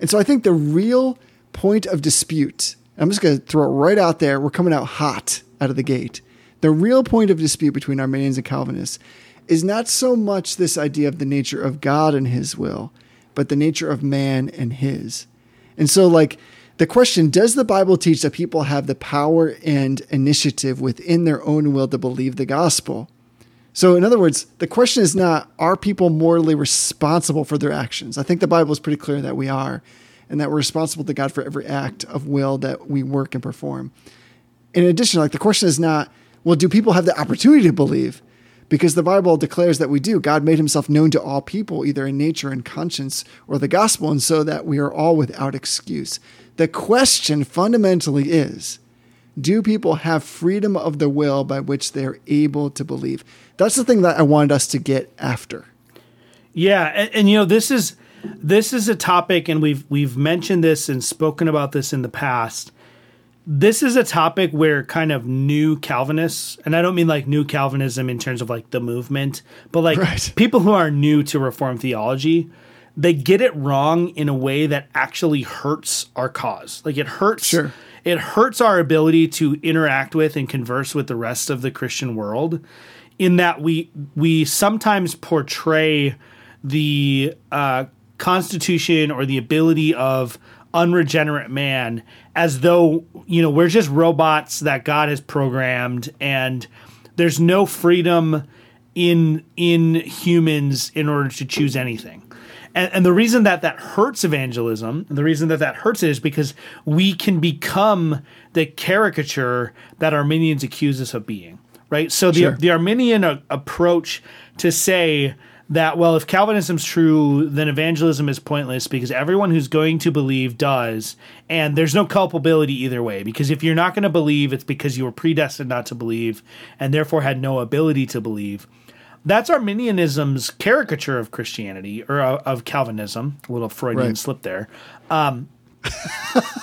And so I think the real point of dispute, I'm just going to throw it right out there, we're coming out hot out of the gate. The real point of dispute between Arminians and Calvinists is not so much this idea of the nature of God and his will, but the nature of man and his. And so, like, the question does the Bible teach that people have the power and initiative within their own will to believe the gospel? So, in other words, the question is not are people morally responsible for their actions? I think the Bible is pretty clear that we are, and that we're responsible to God for every act of will that we work and perform. In addition, like the question is not, well, do people have the opportunity to believe? Because the Bible declares that we do. God made himself known to all people, either in nature and conscience or the gospel, and so that we are all without excuse. The question fundamentally is do people have freedom of the will by which they're able to believe? That's the thing that I wanted us to get after. Yeah, and, and you know this is this is a topic, and we've we've mentioned this and spoken about this in the past. This is a topic where kind of new Calvinists, and I don't mean like new Calvinism in terms of like the movement, but like Right. people who are new to Reformed theology, they get it wrong in a way that actually hurts our cause. Like it hurts Sure. it hurts our ability to interact with and converse with the rest of the Christian world in that we we sometimes portray the uh, constitution or the ability of unregenerate man as though you know we're just robots that God has programmed and there's no freedom in in humans in order to choose anything. And, and the reason that that hurts evangelism, the reason that that hurts it is because we can become the caricature that Arminians accuse us of being, right? So the Sure. the Arminian a- approach to say that well, if Calvinism's true, then evangelism is pointless because everyone who's going to believe does, and there's no culpability either way. Because if you're not going to believe, it's because you were predestined not to believe, and therefore had no ability to believe. That's Arminianism's caricature of Christianity or uh, of Calvinism. A little Freudian Right. slip there. Um,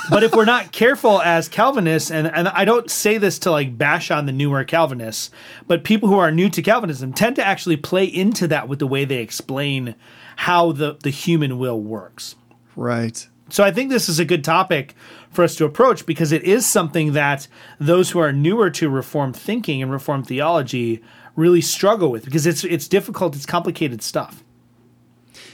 but if we're not careful as Calvinists, and, and I don't say this to like bash on the newer Calvinists, but people who are new to Calvinism tend to actually play into that with the way they explain how the, the human will works. Right. So I think this is a good topic for us to approach because it is something that those who are newer to Reformed thinking and Reformed theology really struggle with because it's it's difficult, it's complicated stuff.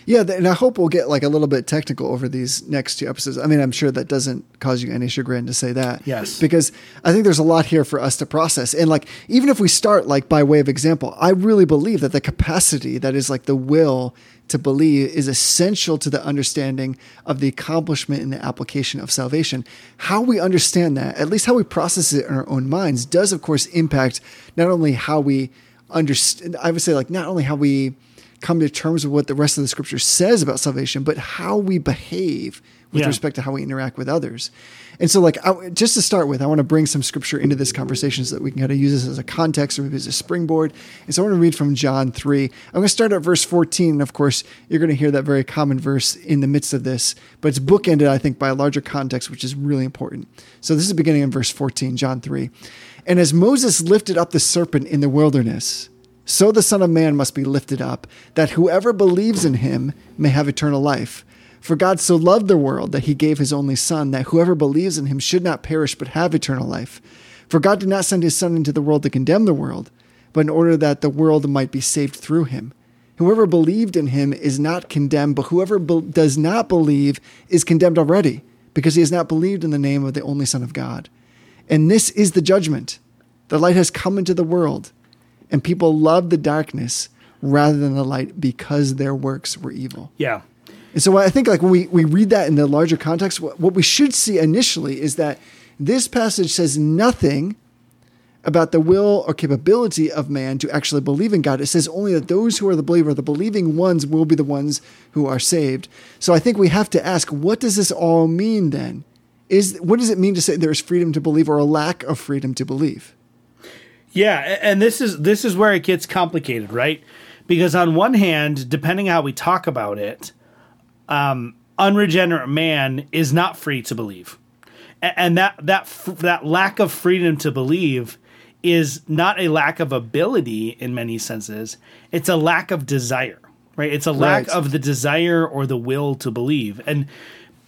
Yeah, and I hope we'll get like a little bit technical over these next two episodes. I mean, I'm sure that doesn't cause you any chagrin to say that. Yes. Because I think there's a lot here for us to process. And like even if we start like by way of example, I really believe that the capacity that is like the will to believe is essential to the understanding of the accomplishment and the application of salvation. How we understand that, at least how we process it in our own minds, does of course impact not only how we understand I would say like not only how we come to terms with what the rest of the scripture says about salvation, but how we behave with Yeah. respect to how we interact with others. And so, like, I, just to start with, I want to bring some scripture into this conversation so that we can kind of use this as a context or maybe as a springboard. And so, I want to read from John 3. I'm going to start at verse 14. And of course, you're going to hear that very common verse in the midst of this, but it's bookended, I think, by a larger context, which is really important. So, this is beginning in verse 14, John 3. And as Moses lifted up the serpent in the wilderness, so the Son of Man must be lifted up, that whoever believes in him may have eternal life. For God so loved the world that he gave his only Son, that whoever believes in him should not perish but have eternal life. For God did not send his Son into the world to condemn the world, but in order that the world might be saved through him. Whoever believed in him is not condemned, but whoever be- does not believe is condemned already, because he has not believed in the name of the only Son of God. And this is the judgment. The light has come into the world, and people loved the darkness rather than the light because their works were evil. Yeah. And so I think like when we, we read that in the larger context, what, what we should see initially is that this passage says nothing about the will or capability of man to actually believe in God. It says only that those who are the believer, the believing ones, will be the ones who are saved. So I think we have to ask, what does this all mean then? Is what does it mean to say there is freedom to believe or a lack of freedom to believe? Yeah, and this is this is where it gets complicated, right? Because on one hand, depending how we talk about it, um, unregenerate man is not free to believe, and that that that lack of freedom to believe is not a lack of ability in many senses; it's a lack of desire, right? It's a lack Right. of the desire or the will to believe, and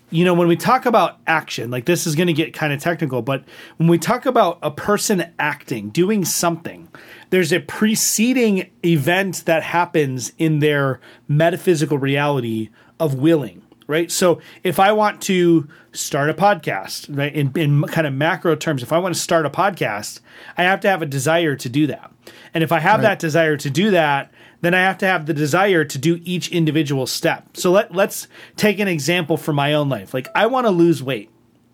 you know, when we talk about action, like this is going to get kind of technical, but when we talk about a person acting, doing something, there's a preceding event that happens in their metaphysical reality of willing, right? So if I want to start a podcast, right, in, in kind of macro terms, if I want to start a podcast, I have to have a desire to do that. And if I have that desire to do that, then I have to have the desire to do each individual step. So let let's take an example from my own life. Like I want to lose weight,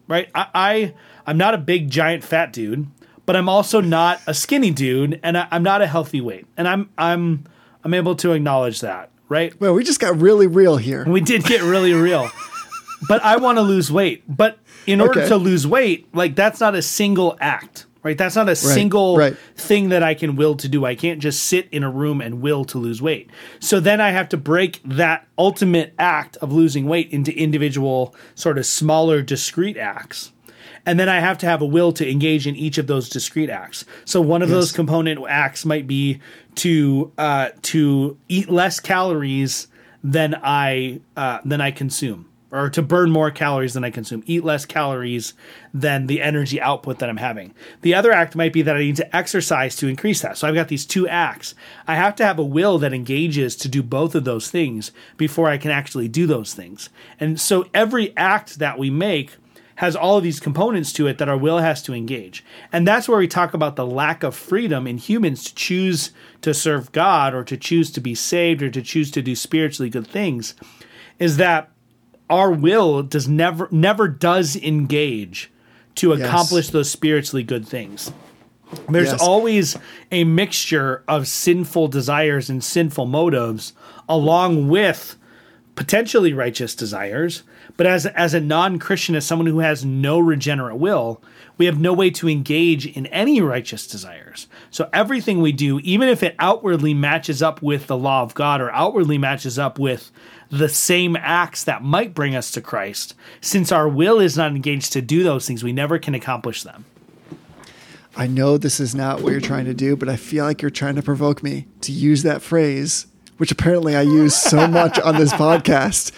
right? I, I I'm not a big giant fat dude, but I'm also not a skinny dude, and I, I'm not a healthy weight, and I'm I'm I'm able to acknowledge that, right? Well, we just got really real here. We did get really real. But I want to lose weight. But in order Okay. to lose weight, like that's not a single act, right? That's not a single right. thing that I can will to do. I can't just sit in a room and will to lose weight. So then I have to break that ultimate act of losing weight into individual, sort of smaller, discrete acts. And then I have to have a will to engage in each of those discrete acts. So one of those component acts might be to uh, to eat less calories than I uh, than I consume, or to burn more calories than I consume. Eat less calories than the energy output that I'm having. The other act might be that I need to exercise to increase that. So I've got these two acts. I have to have a will that engages to do both of those things before I can actually do those things. And so every act that we make has all of these components to it that our will has to engage. And that's where we talk about the lack of freedom in humans to choose to serve God or to choose to be saved or to choose to do spiritually good things is that our will does never never does engage to Yes. accomplish those spiritually good things. There's Yes. always a mixture of sinful desires and sinful motives along with potentially righteous desires. But as as a non-Christian, as someone who has no regenerate will, we have no way to engage in any righteous desires. So everything we do, even if it outwardly matches up with the law of God or outwardly matches up with the same acts that might bring us to Christ, since our will is not engaged to do those things, we never can accomplish them. I know this is not what you're trying to do, but I feel like you're trying to provoke me to use that phrase, which apparently I use so much on this podcast.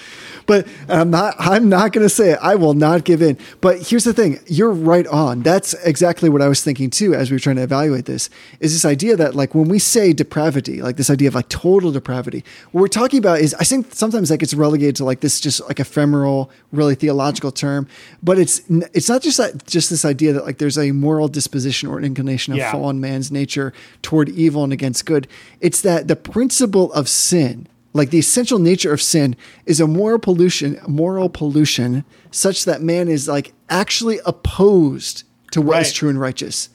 But I'm not I'm not going to say it. I will not give in. But here's the thing, you're right on. That's exactly what I was thinking too as we were trying to evaluate this. Is this idea that like when we say depravity, like this idea of like total depravity, what we're talking about is I think sometimes that gets relegated to like this just like ephemeral, really theological term, but it's it's not just that just this idea that like there's a moral disposition or an inclination of Yeah. fallen man's nature toward evil and against good. It's that the principle of sin, like the essential nature of sin, is a moral pollution, moral pollution, such that man is like actually opposed to what is Right. true and righteous.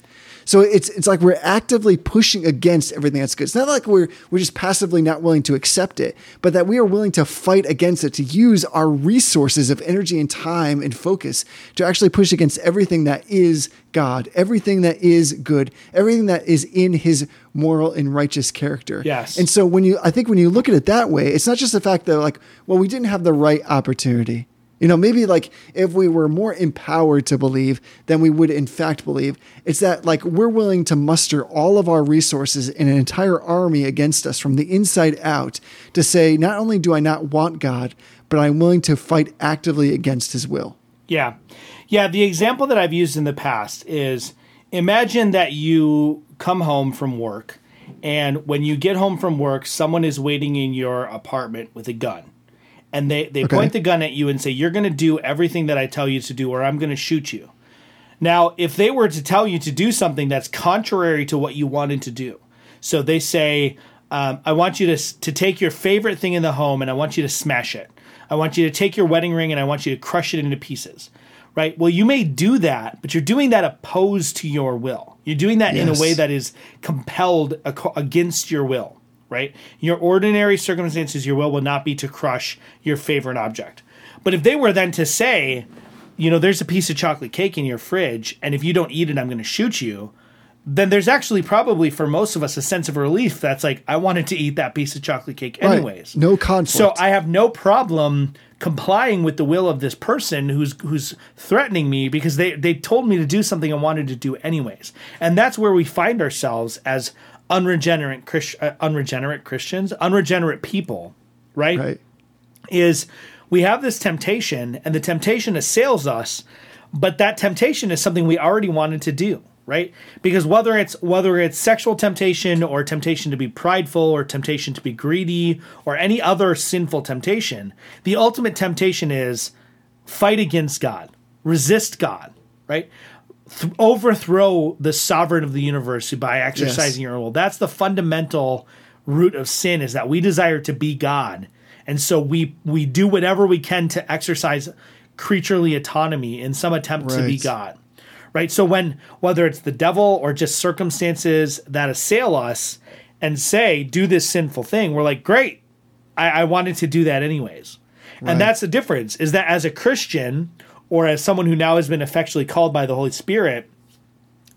So it's it's like we're actively pushing against everything that's good. It's not like we're we're just passively not willing to accept it, but that we are willing to fight against it, to use our resources of energy and time and focus to actually push against everything that is God, everything that is good, everything that is in his moral and righteous character. Yes. And so when you I think when you look at it that way, it's not just the fact that like, well, we didn't have the right opportunity. You know, maybe like if we were more empowered to believe than we would in fact believe, it's that like we're willing to muster all of our resources in an entire army against us from the inside out to say, not only do I not want God, but I'm willing to fight actively against his will. Yeah. Yeah. The example that I've used in the past is imagine that you come home from work, and when you get home from work, someone is waiting in your apartment with a gun. And they, they Okay. point the gun at you and say, You're going to do everything that I tell you to do, or I'm going to shoot you. Now, if they were to tell you to do something that's contrary to what you wanted to do, so they say, um, I want you to, to take your favorite thing in the home and I want you to smash it. I want you to take your wedding ring and I want you to crush it into pieces. Right? Well, you may do that, but you're doing that opposed to your will. You're doing that in a way that is compelled against your will. Right? Your ordinary circumstances, your will will not be to crush your favorite object. But if they were then to say, you know, there's a piece of chocolate cake in your fridge, and if you don't eat it, I'm going to shoot you. Then there's actually probably for most of us a sense of relief that's like, I wanted to eat that piece of chocolate cake Right. anyways. No conflict. So I have no problem complying with the will of this person who's who's threatening me because they they told me to do something I wanted to do anyways. And that's where we find ourselves as unregenerate Christ, uh, unregenerate Christians, unregenerate people, right? right. is we have this temptation and the temptation assails us but that temptation is something we already wanted to do right because whether it's whether it's sexual temptation or temptation to be prideful or temptation to be greedy or any other sinful temptation the ultimate temptation is fight against god resist god right Th- overthrow the sovereign of the universe by exercising your will that's the fundamental root of sin is that we desire to be god. And so we we do whatever we can to exercise creaturely autonomy in some attempt to be god. Right? So when whether it's the devil or just circumstances that assail us and say do this sinful thing we're like great. I, I wanted to do that anyways. Right. and that's the difference is that as a christian or as someone who now has been effectually called by the holy spirit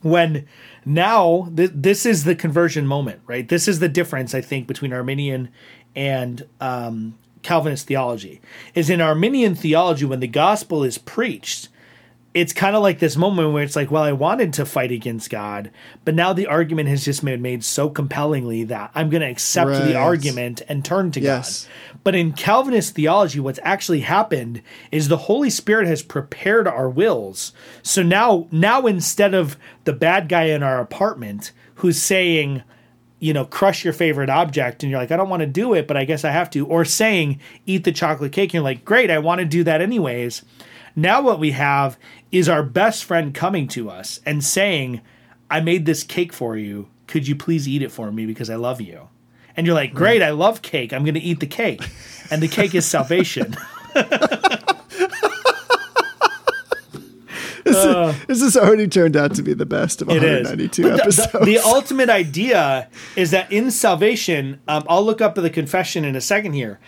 when now th- this is the conversion moment, right? This is the difference I think between Arminian and um, Calvinist theology. Is in Arminian theology when the gospel is preached, it's kind of like this moment where it's like, well, I wanted to fight against God, but now the argument has just been made so compellingly that I'm going to accept Right. the argument and turn to Yes. God. But in Calvinist theology, what's actually happened is the Holy Spirit has prepared our wills. So now, now instead of the bad guy in our apartment who's saying, you know, crush your favorite object, and you're like, I don't want to do it, but I guess I have to, or saying, eat the chocolate cake, and you're like, great, I want to do that anyways. Now what we have is our best friend coming to us and saying, "I made this cake for you. Could you please eat it for me because I love you?" And you're like, "Great, I love cake. I'm going to eat the cake." And the cake is salvation. This has already turned out to be the best of 192 But the- the- episodes. The, ultimate idea is that in salvation, um, I'll look up the confession in a second here,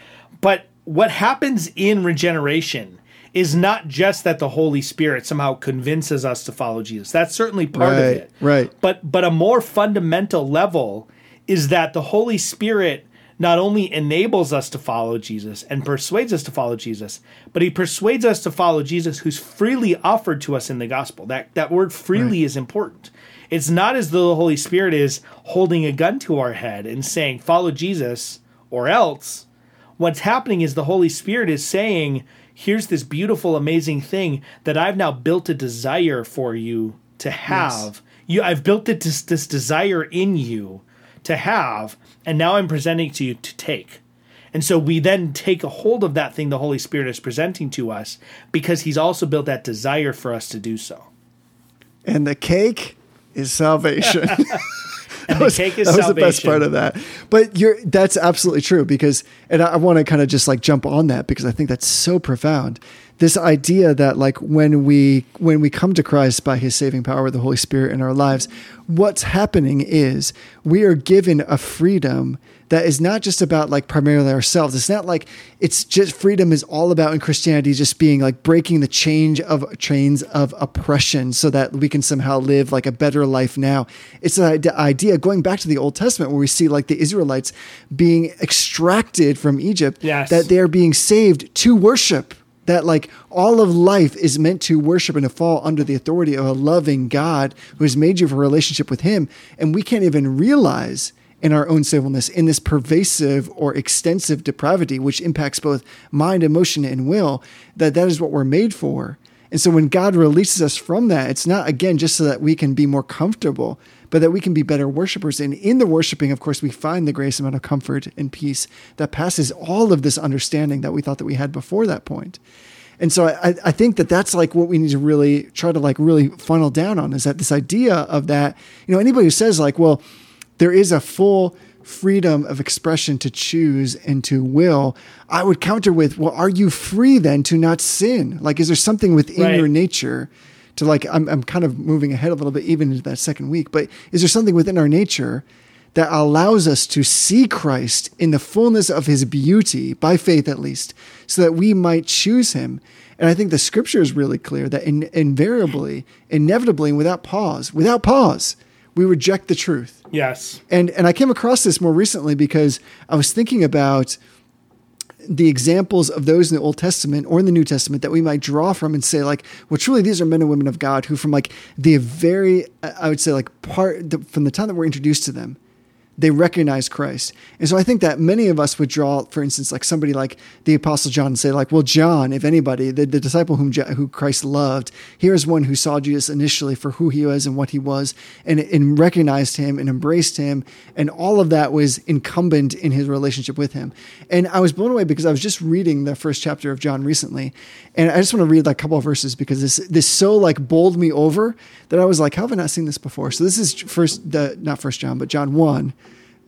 but what happens in regeneration is not just that the Holy Spirit somehow convinces us to follow Jesus. That's certainly part of Right, it. right. But but a more fundamental level is that the Holy Spirit not only enables us to follow Jesus and persuades us to follow Jesus, but he persuades us to follow Jesus who's freely offered to us in the gospel. That that word freely is important. It's not as though the Holy Spirit is holding a gun to our head and saying, follow Jesus or else. What's happening is the Holy Spirit is saying, here's this beautiful, amazing thing that I've now built a desire for you to have. You, I've built it this, this desire in you to have, and now I'm presenting to you to take. And so we then take a hold of that thing the Holy Spirit is presenting to us because He's also built that desire for us to do so. and the cake is salvation. Cake is that was the best part of that. But you're that's absolutely true because, and I, I want to kind of just like jump on that because I think that's so profound. This idea that like when we when we come to Christ by His saving power with the Holy Spirit in our lives, what's happening is we are given a freedom that is not just about like primarily ourselves. It's not like it's just freedom is all about in Christianity just being like breaking the change of chains of oppression so that we can somehow live like a better life now. It's the idea going back to the Old Testament where we see like the Israelites being extracted from Egypt Yes. that they are being saved to worship. That like all of life is meant to worship and to fall under the authority of a loving God who has made you for a relationship with Him, and we can't even realize in our own sinfulness, in this pervasive or extensive depravity, which impacts both mind, emotion, and will, that that is what we're made for. And so when God releases us from that, it's not again just so that we can be more comfortable, but that we can be better worshipers. And in the worshiping, of course, we find the grace amount of comfort and peace that passes all of this understanding that we thought that we had before that point. And so I, I think that that's like what we need to really try to like really funnel down on is that this idea of that, you know, anybody who says like, well, there is a full freedom of expression to choose and to will, I would counter with, well, are you free then to not sin? Like, is there something within Right. your nature to like, I'm, I'm kind of moving ahead a little bit even into that second week, but is there something within our nature that allows us to see Christ in the fullness of his beauty, by faith at least, so that we might choose him? And I think the scripture is really clear that in, invariably, inevitably, and without pause, without pause, we reject the truth Yes. and and I came across this more recently because I was thinking about the examples of those in the Old Testament or in the New Testament that we might draw from and say like, well, truly these are men and women of God who, from like the very, I would say like part the, from the time that we're introduced to them, they recognize Christ. And so I think that many of us would draw, for instance, like somebody like the Apostle John and say, like, well, John, if anybody, the, the disciple whom, who Christ loved, here's one who saw Jesus initially for who he was and what he was, and, and recognized him and embraced him. And all of that was incumbent in his relationship with him. And I was blown away because I was just reading the first chapter of John recently. And I just want to read like a couple of verses because this, this so like bowled me over that I was like, how have I not seen this before? So this is first, the, not first John, but John 1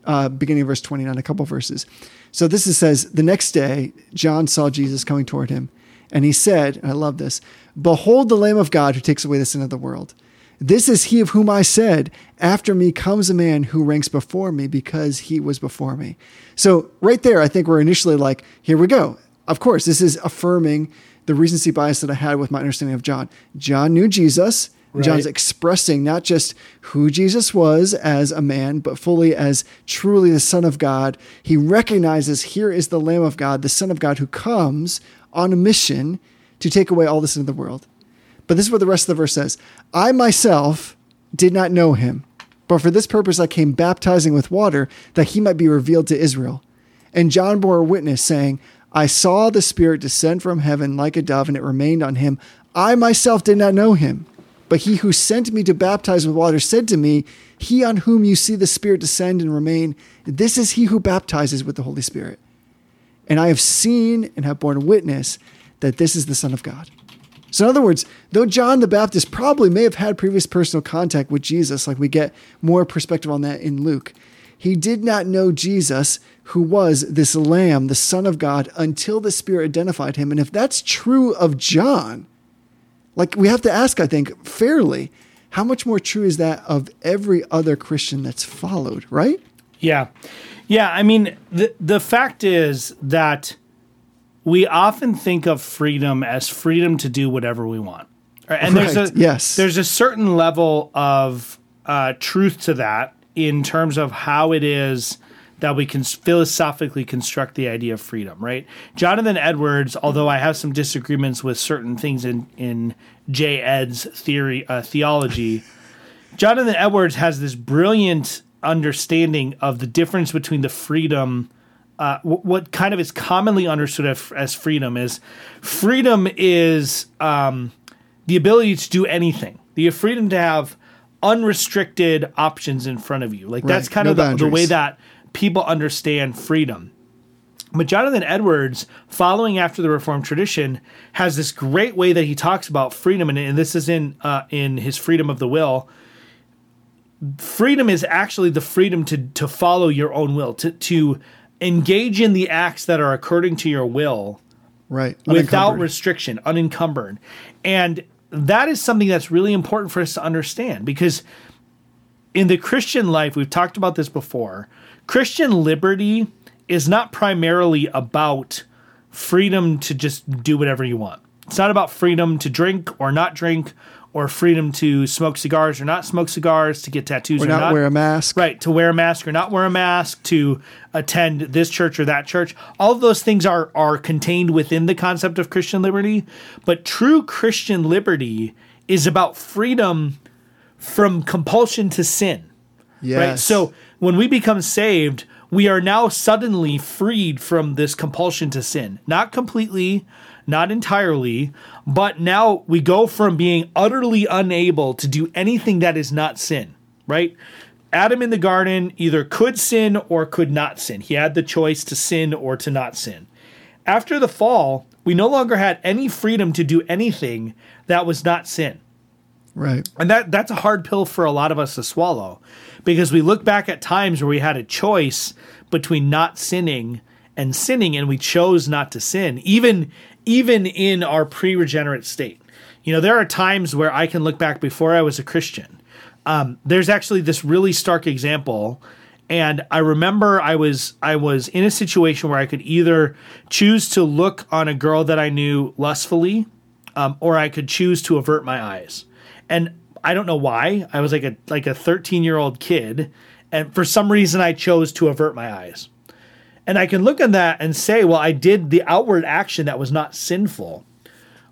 uh, beginning of verse 29, a couple verses. So this is, says, The next day, John saw Jesus coming toward him, and he said, and I love this, Behold the Lamb of God who takes away the sin of the world. This is he of whom I said, After me comes a man who ranks before me because he was before me. So, right there, I think we're initially like, Here we go. Of course, this is affirming the recency bias that I had with my understanding of John. John knew Jesus. John's expressing not just who Jesus was as a man, but fully as truly the Son of God. He recognizes here is the Lamb of God, the Son of God, who comes on a mission to take away all the sin of the world. But this is what the rest of the verse says I myself did not know him, but for this purpose I came baptizing with water that he might be revealed to Israel. And John bore witness, saying, I saw the Spirit descend from heaven like a dove, and it remained on him. I myself did not know him. But he who sent me to baptize with water said to me, He on whom you see the Spirit descend and remain, this is he who baptizes with the Holy Spirit. And I have seen and have borne witness that this is the Son of God. So, in other words, though John the Baptist probably may have had previous personal contact with Jesus, like we get more perspective on that in Luke, he did not know Jesus, who was this Lamb, the Son of God, until the Spirit identified him. And if that's true of John, like we have to ask, I think, fairly, how much more true is that of every other Christian that's followed, right? Yeah. Yeah. I mean, the, the fact is that we often think of freedom as freedom to do whatever we want. Right? And there's a yes. there's a certain level of uh, truth to that in terms of how it is that we can philosophically construct the idea of freedom, right? Jonathan Edwards, although I have some disagreements with certain things in in J. Ed's theory uh, theology, Jonathan Edwards has this brilliant understanding of the difference between the freedom. Uh, wh- what kind of is commonly understood as, as freedom is freedom is um, the ability to do anything, the freedom to have unrestricted options in front of you. Like that's kind no of the, the way that people understand freedom. But Jonathan Edwards, following after the Reformed tradition, has this great way that he talks about freedom, and, and this is in uh, in his Freedom of the Will. Freedom is actually the freedom to to follow your own will, to to engage in the acts that are according to your will, Right. without restriction, unencumbered. And that is something that's really important for us to understand because in the Christian life, we've talked about this before. Christian liberty is not primarily about freedom to just do whatever you want. It's not about freedom to drink or not drink or freedom to smoke cigars or not smoke cigars, to get tattoos or or, not, wear a mask. Right, to wear a mask or not wear a mask, to attend this church or that church. All of those things are are contained within the concept of Christian liberty, but true Christian liberty is about freedom from compulsion to sin. Yes. Right? So when we become saved, we are now suddenly freed from this compulsion to sin. Not completely, not entirely, but now we go from being utterly unable to do anything that is not sin, right? Adam in the garden either could sin or could not sin. He had the choice to sin or to not sin. After the fall, we no longer had any freedom to do anything that was not sin. Right. And that that's a hard pill for a lot of us to swallow because we look back at times where we had a choice between not sinning and sinning and we chose not to sin even even in our pre-regenerate state. You know, there are times where I can look back before I was a Christian. Um, there's actually this really stark example and I remember I was I was in a situation where I could either choose to look on a girl that I knew lustfully um, or I could choose to avert my eyes. And I don't know why. I was like a like a 13 year old kid, and for some reason I chose to avert my eyes. And I can look at that and say, well, I did the outward action that was not sinful,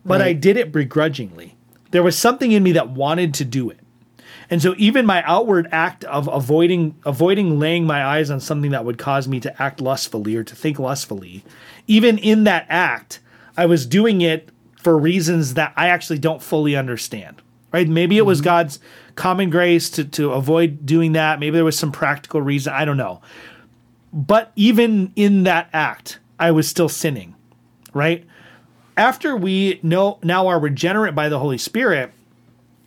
but I did it begrudgingly. There was something in me that wanted to do it. And so even my outward act of avoiding avoiding laying my eyes on something that would cause me to act lustfully or to think lustfully, even in that act, I was doing it for reasons that I actually don't fully understand. Right? Maybe it was mm-hmm. God's common grace to to avoid doing that. Maybe there was some practical reason. I don't know. But even in that act, I was still sinning. Right? After we know now are regenerate by the Holy Spirit,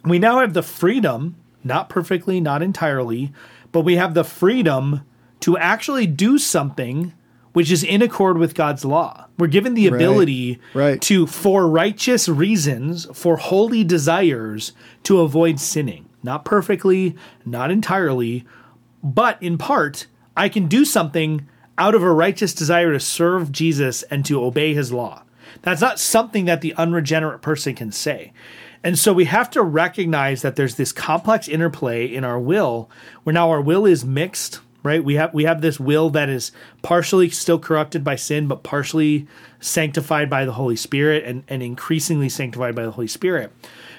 we now have the freedom, not perfectly, not entirely, but we have the freedom to actually do something which is in accord with God's law. We're given the ability right. to, for righteous reasons, for holy desires, to avoid sinning. Not perfectly, not entirely, but in part, I can do something out of a righteous desire to serve Jesus and to obey his law. That's not something that the unregenerate person can say. And so we have to recognize that there's this complex interplay in our will where now our will is mixed, right? We have we have this will that is partially still corrupted by sin, but partially sanctified by the Holy Spirit and, and increasingly sanctified by the Holy Spirit.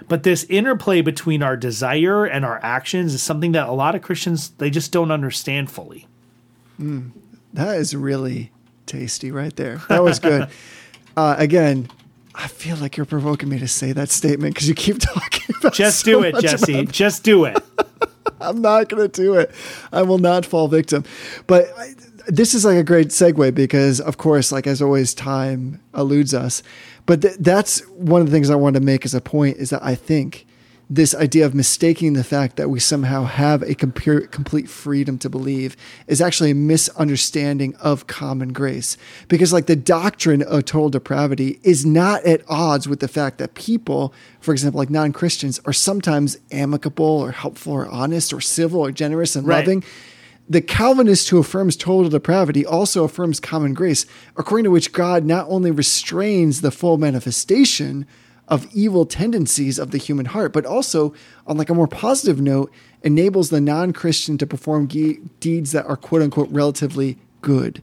But this interplay between our desire and our actions is something that a lot of Christians they just don't understand fully. That is really tasty right there. That was good. uh, again, I feel like you're provoking me to say that statement because you keep talking about Just so do it, Jesse. about- Just do it. I'm not going to do it. I will not fall victim. But I, this is like a great segue because, of course, like as always, time eludes us. But th- that's one of the things I wanted to make as a point is that I think this idea of mistaking the fact that we somehow have a complete freedom to believe is actually a misunderstanding of common grace. Because, like, the doctrine of total depravity is not at odds with the fact that people, for example, like non Christians, are sometimes amicable or helpful or honest or civil or generous and Right. loving. The Calvinist who affirms total depravity also affirms common grace, according to which God not only restrains the full manifestation of evil tendencies of the human heart, but also, on like a more positive note, enables the non-Christian to perform ge- deeds that are quote unquote relatively good.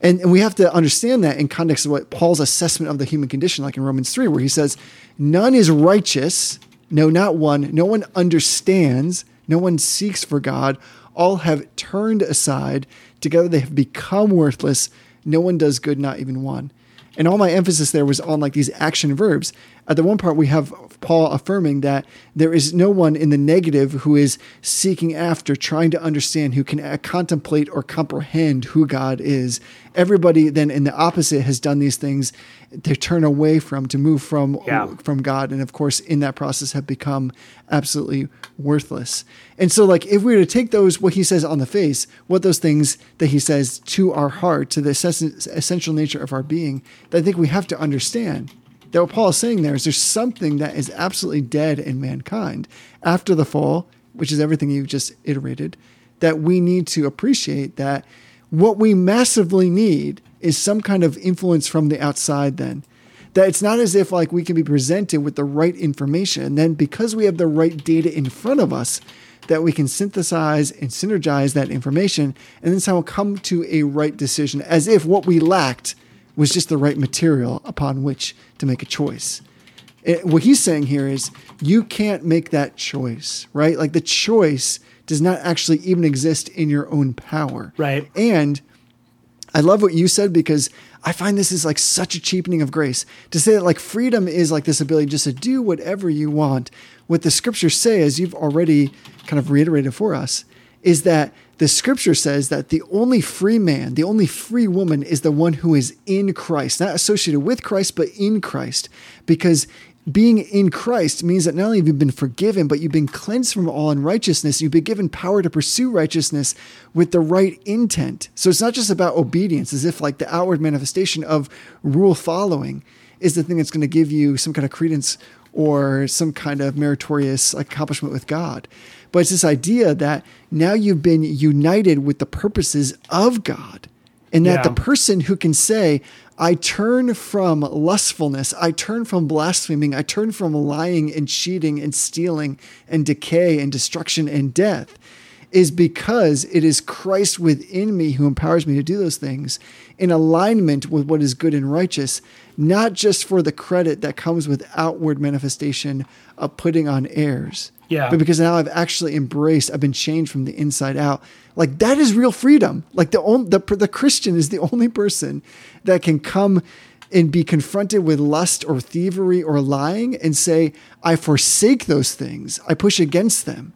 And, and we have to understand that in context of what Paul's assessment of the human condition, like in Romans 3, where he says, None is righteous, no, not one. No one understands, no one seeks for God. All have turned aside. Together they have become worthless. No one does good, not even one. And all my emphasis there was on like these action verbs. At the one part, we have Paul affirming that there is no one in the negative who is seeking after, trying to understand, who can uh, contemplate or comprehend who God is. Everybody then in the opposite has done these things to turn away from, to move from Yeah. from God, and of course, in that process, have become absolutely worthless. And so, like, if we were to take those, what he says on the face, what those things that he says to our heart, to the essential nature of our being, that I think we have to understand that what Paul is saying there is there's something that is absolutely dead in mankind after the fall, which is everything you've just iterated, that we need to appreciate that what we massively need is some kind of influence from the outside then that it's not as if like we can be presented with the right information and then because we have the right data in front of us that we can synthesize and synergize that information and then somehow come to a right decision as if what we lacked was just the right material upon which to make a choice it- what he's saying here is you can't make that choice, right? Like the choice does not actually even exist in your own power. Right. And I love what you said because I find this is like such a cheapening of grace to say that like freedom is like this ability just to do whatever you want. What the scriptures say, as you've already kind of reiterated for us, is that the scripture says that the only free man, the only free woman is the one who is in Christ, not associated with Christ, but in Christ. Because being in Christ means that not only have you been forgiven, but you've been cleansed from all unrighteousness. You've been given power to pursue righteousness with the right intent. So it's not just about obedience, as if like the outward manifestation of rule following is the thing that's going to give you some kind of credence or some kind of meritorious accomplishment with God. But it's this idea that now you've been united with the purposes of God. And that Yeah. the person who can say, I turn from lustfulness, I turn from blaspheming, I turn from lying and cheating and stealing and decay and destruction and death, is because it is Christ within me who empowers me to do those things in alignment with what is good and righteous, not just for the credit that comes with outward manifestation of putting on airs. Yeah. But because now I've actually embraced, I've been changed from the inside out. Like that is real freedom. Like the only, the the Christian is the only person that can come and be confronted with lust or thievery or lying and say, I forsake those things. I push against them.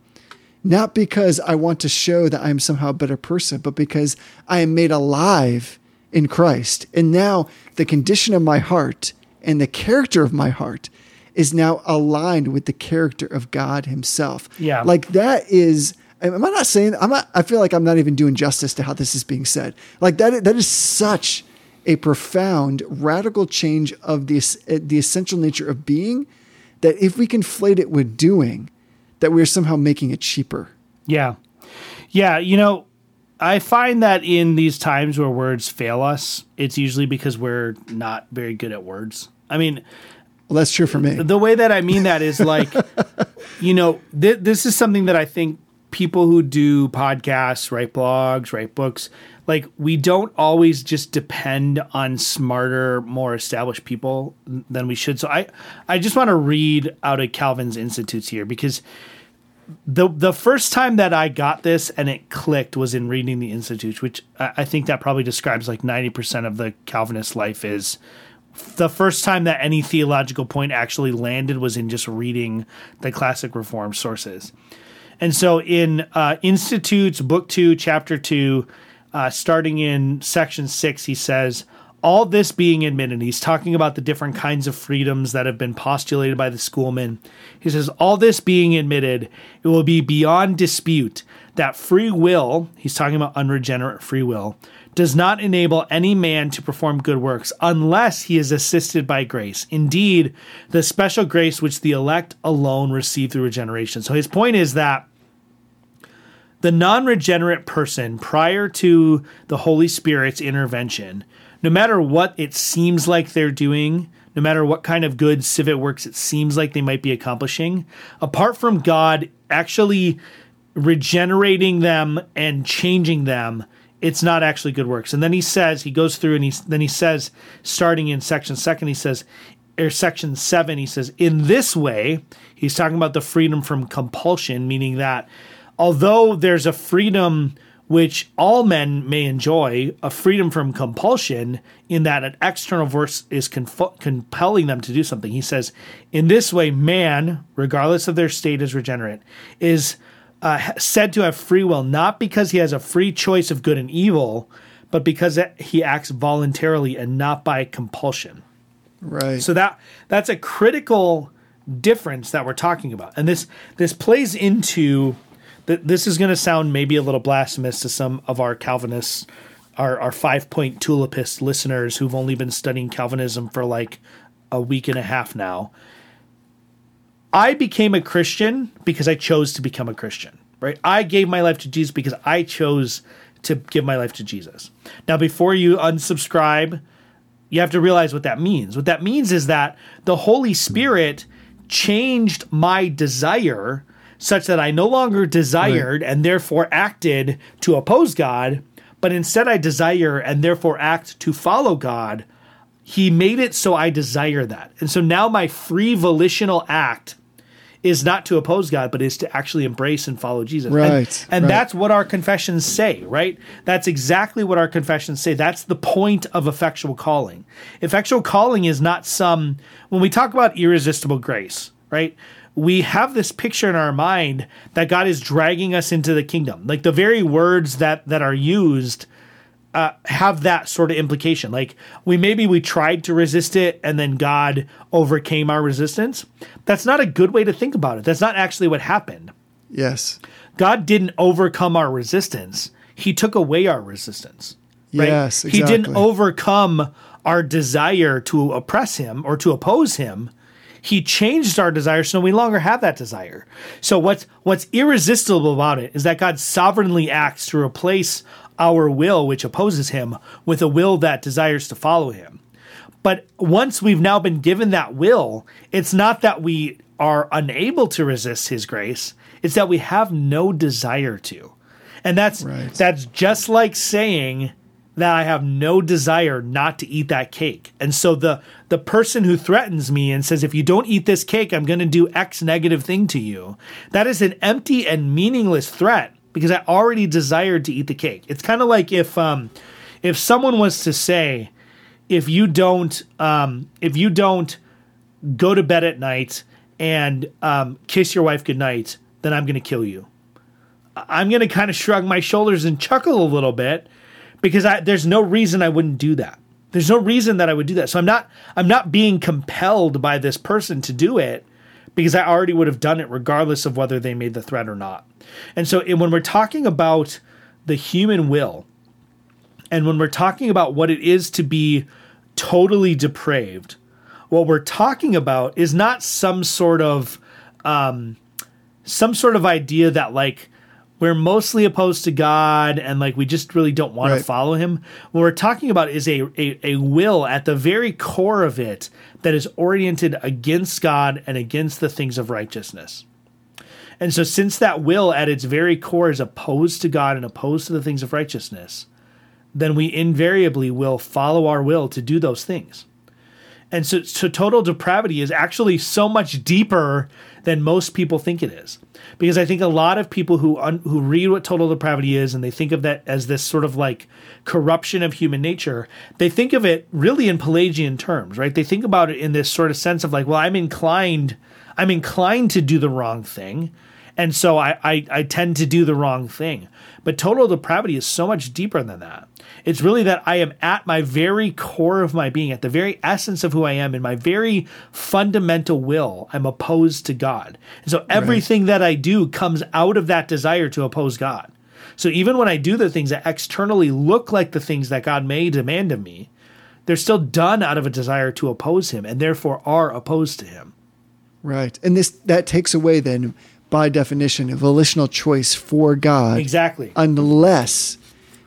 Not because I want to show that I'm somehow a better person, but because I am made alive in Christ. And now the condition of my heart and the character of my heart is now aligned with the character of God Himself. Yeah. Like that is. Am I not saying? I'm not. I feel like I'm not even doing justice to how this is being said. Like that. That is such a profound, radical change of the uh, the essential nature of being. That if we conflate it with doing, that we're somehow making it cheaper. Yeah. Yeah. You know, I find that in these times where words fail us, it's usually because we're not very good at words. I mean, Well, that's true for me. the way that I mean that is like, you know, th- this is something that I think people who do podcasts, write blogs, write books, like we don't always just depend on smarter, more established people than we should. So I, I just want to read out of Calvin's Institutes here because the the first time that I got this and it clicked was in reading the Institutes, which I, I think that probably describes like ninety percent of the Calvinist life is the first time that any theological point actually landed was in just reading the classic reform sources. And so in uh, Institutes, Book 2, Chapter 2, uh, starting in section 6, he says, all this being admitted, he's talking about the different kinds of freedoms that have been postulated by the schoolmen. He says, all this being admitted, it will be beyond dispute that free will, he's talking about unregenerate free will, does not enable any man to perform good works unless he is assisted by grace. Indeed, the special grace which the elect alone receive through regeneration. So his point is that the non regenerate person, prior to the Holy Spirit's intervention, no matter what it seems like they're doing, no matter what kind of good civic works it seems like they might be accomplishing, apart from God actually regenerating them and changing them, it's not actually good works. And then he says, he goes through and he then he says, starting in section second, he says, or section seven, he says, in this way, he's talking about the freedom from compulsion, meaning that although there's a freedom which all men may enjoy, a freedom from compulsion, in that an external force is conf- compelling them to do something. He says, in this way, man, regardless of their state as regenerate, is uh, said to have free will, not because he has a free choice of good and evil, but because he acts voluntarily and not by compulsion. Right. So that that's a critical difference that we're talking about, and this this plays into that. This is going to sound maybe a little blasphemous to some of our Calvinists, our our five point tulipist listeners who've only been studying Calvinism for like a week and a half now. I became a Christian because I chose to become a Christian, right? I gave my life to Jesus because I chose to give my life to Jesus. Now, before you unsubscribe, you have to realize what that means. What that means is that the Holy Spirit changed my desire such that I no longer desired right. and therefore acted to oppose God, but instead I desire and therefore act to follow God. He made it so I desire that. And so now my free volitional act is not to oppose God, but is to actually embrace and follow Jesus. Right. And, and right. that's what our confessions say, right? That's exactly what our confessions say. That's the point of effectual calling. Effectual calling is not some, when we talk about irresistible grace, right? We have this picture in our mind that God is dragging us into the kingdom. Like the very words that that are used uh, have that sort of implication. Like we maybe we tried to resist it and then God overcame our resistance. That's not a good way to think about it. That's not actually what happened. Yes. God didn't overcome our resistance. He took away our resistance. Right? Yes, exactly. He didn't overcome our desire to oppress him or to oppose him. He changed our desire so we no longer have that desire. So what's what's irresistible about it is that God sovereignly acts to replace our will, which opposes him, with a will that desires to follow him. But once we've now been given that will, it's not that we are unable to resist his grace, it's that we have no desire to. And that's right. that's just like saying that I have no desire not to eat that cake. And so the the person who threatens me and says if you don't eat this cake I'm going to do x negative thing to you, that is an empty and meaningless threat because I already desired to eat the cake. It's kind of like if um, if someone was to say, if you don't um, if you don't go to bed at night and um, kiss your wife goodnight, then I'm going to kill you. I'm going to kind of shrug my shoulders and chuckle a little bit because I, there's no reason I wouldn't do that. There's no reason that I would do that. So I'm not I'm not being compelled by this person to do it because I already would have done it regardless of whether they made the threat or not. And so when we're talking about the human will, and when we're talking about what it is to be totally depraved, what we're talking about is not some sort of um, some sort of idea that like we're mostly opposed to God and like we just really don't want right. to follow him. What we're talking about is a, a, a will at the very core of it that is oriented against God and against the things of righteousness. And so, since that will at its very core is opposed to God and opposed to the things of righteousness, then we invariably will follow our will to do those things. And so, so total depravity is actually so much deeper than most people think it is. Because I think a lot of people who un, who read what total depravity is and they think of that as this sort of like corruption of human nature, they think of it really in Pelagian terms, right? They think about it in this sort of sense of like, well, I'm inclined I'm inclined to do the wrong thing And so I, I, I tend to do the wrong thing. But total depravity is so much deeper than that. It's really that I am at my very core of my being, at the very essence of who I am, in my very fundamental will, I'm opposed to God. And so everything that I do comes out of that desire to oppose God. So even when I do the things that externally look like the things that God may demand of me, they're still done out of a desire to oppose him and therefore are opposed to him. Right. And this that takes away then by definition a volitional choice for God. Exactly. Unless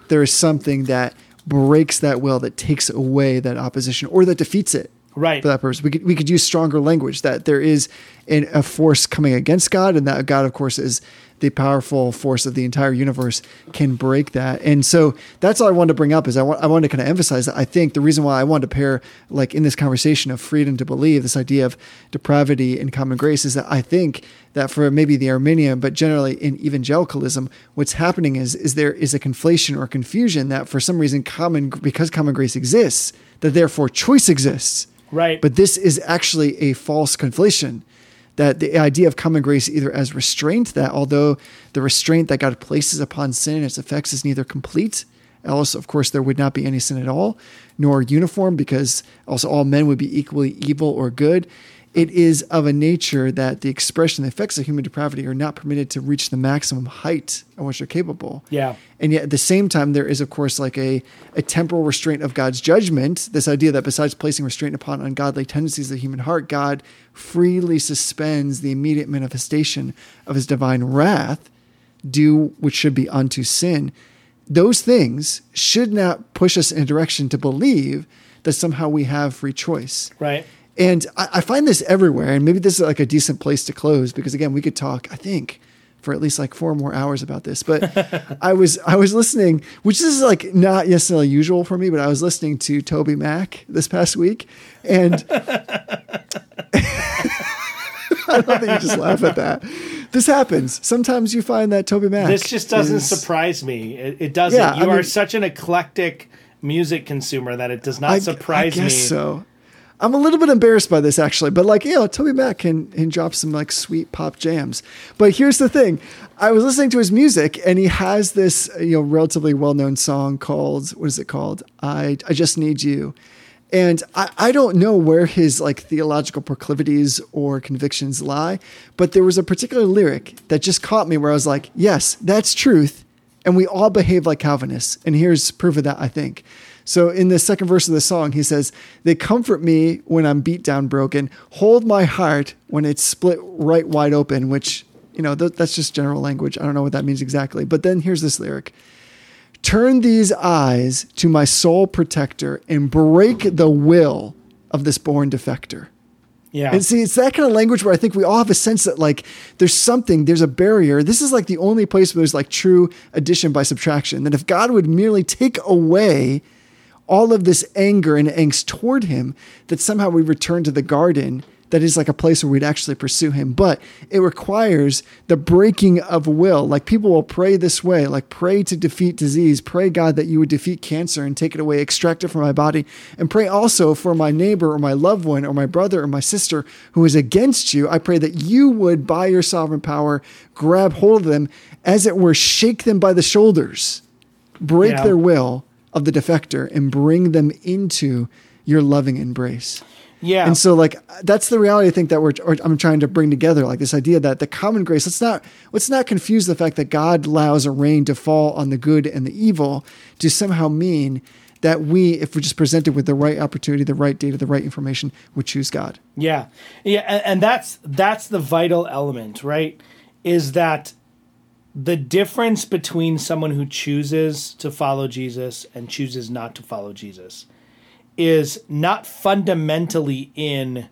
there is something that breaks that will that takes away that opposition or that defeats it. Right. For that purpose. We could we could use stronger language that there is an, a force coming against God and that God of course is the powerful force of the entire universe can break that. And so that's all I wanted to bring up is I want I wanted to kind of emphasize that I think the reason why I wanted to pair like in this conversation of freedom to believe, this idea of depravity and common grace is that I think that for maybe the Arminian, but generally in evangelicalism, what's happening is is there is a conflation or confusion that for some reason common because common grace exists, that therefore choice exists. Right. But this is actually a false conflation that the idea of common grace either as restraint that although the restraint that God places upon sin and its effects is neither complete, else of course there would not be any sin at all, nor uniform because also all men would be equally evil or good. It is of a nature that the expression, the effects of human depravity are not permitted to reach the maximum height of which they're capable. Yeah. And yet at the same time, there is, of course, like a, a temporal restraint of God's judgment. This idea that besides placing restraint upon ungodly tendencies of the human heart, God freely suspends the immediate manifestation of his divine wrath, due which should be unto sin. Those things should not push us in a direction to believe that somehow we have free choice. Right. And I, I find this everywhere, and maybe this is like a decent place to close because again, we could talk, I think, for at least like four more hours about this. But I was I was listening, which is like not necessarily usual for me, but I was listening to Toby Mac this past week, and I love that you just laugh at that. This happens. Sometimes you find that Toby Mac. This just doesn't is- surprise me. It, it doesn't. Yeah, you I are mean- such an eclectic music consumer that it does not I, surprise I guess me. so. I'm a little bit embarrassed by this actually, but like, you know, Toby Mac can, can drop some like sweet pop jams. But here's the thing. I was listening to his music and he has this, you know, relatively well-known song called, what is it called? I, I just need you. And I, I don't know where his like theological proclivities or convictions lie, but there was a particular lyric that just caught me where I was like, yes, that's truth. And we all behave like Calvinists. And here's proof of that, I think. So in the second verse of the song, he says, They comfort me when I'm beat down, broken, hold my heart when it's split right wide open, which, you know, th- that's just general language. I don't know what that means exactly. But then here's this lyric Turn these eyes to my soul protector and break the will of this born defector. Yeah. And see, it's that kind of language where I think we all have a sense that like there's something, there's a barrier. This is like the only place where there's like true addition by subtraction. That if God would merely take away all of this anger and angst toward him, that somehow we return to the garden that is like a place where we'd actually pursue him. But it requires the breaking of will. Like people will pray this way, like pray to defeat disease, pray God that you would defeat cancer and take it away, extract it from my body, and pray also for my neighbor or my loved one or my brother or my sister who is against you. I pray that you would, by your sovereign power, grab hold of them, as it were, shake them by the shoulders, break Yeah. their will of the defector, and bring them into your loving embrace. yeah. And so, like, that's the reality I think that we're, or I'm trying to bring together, like this idea that the common grace. Let's not let's not confuse the fact that God allows a rain to fall on the good and the evil to somehow mean that we, if we're just presented with the right opportunity, the right data, the right information, would choose God. Yeah, yeah, and, and that's that's the vital element, right? Is that the difference between someone who chooses to follow Jesus and chooses not to follow Jesus is not fundamentally in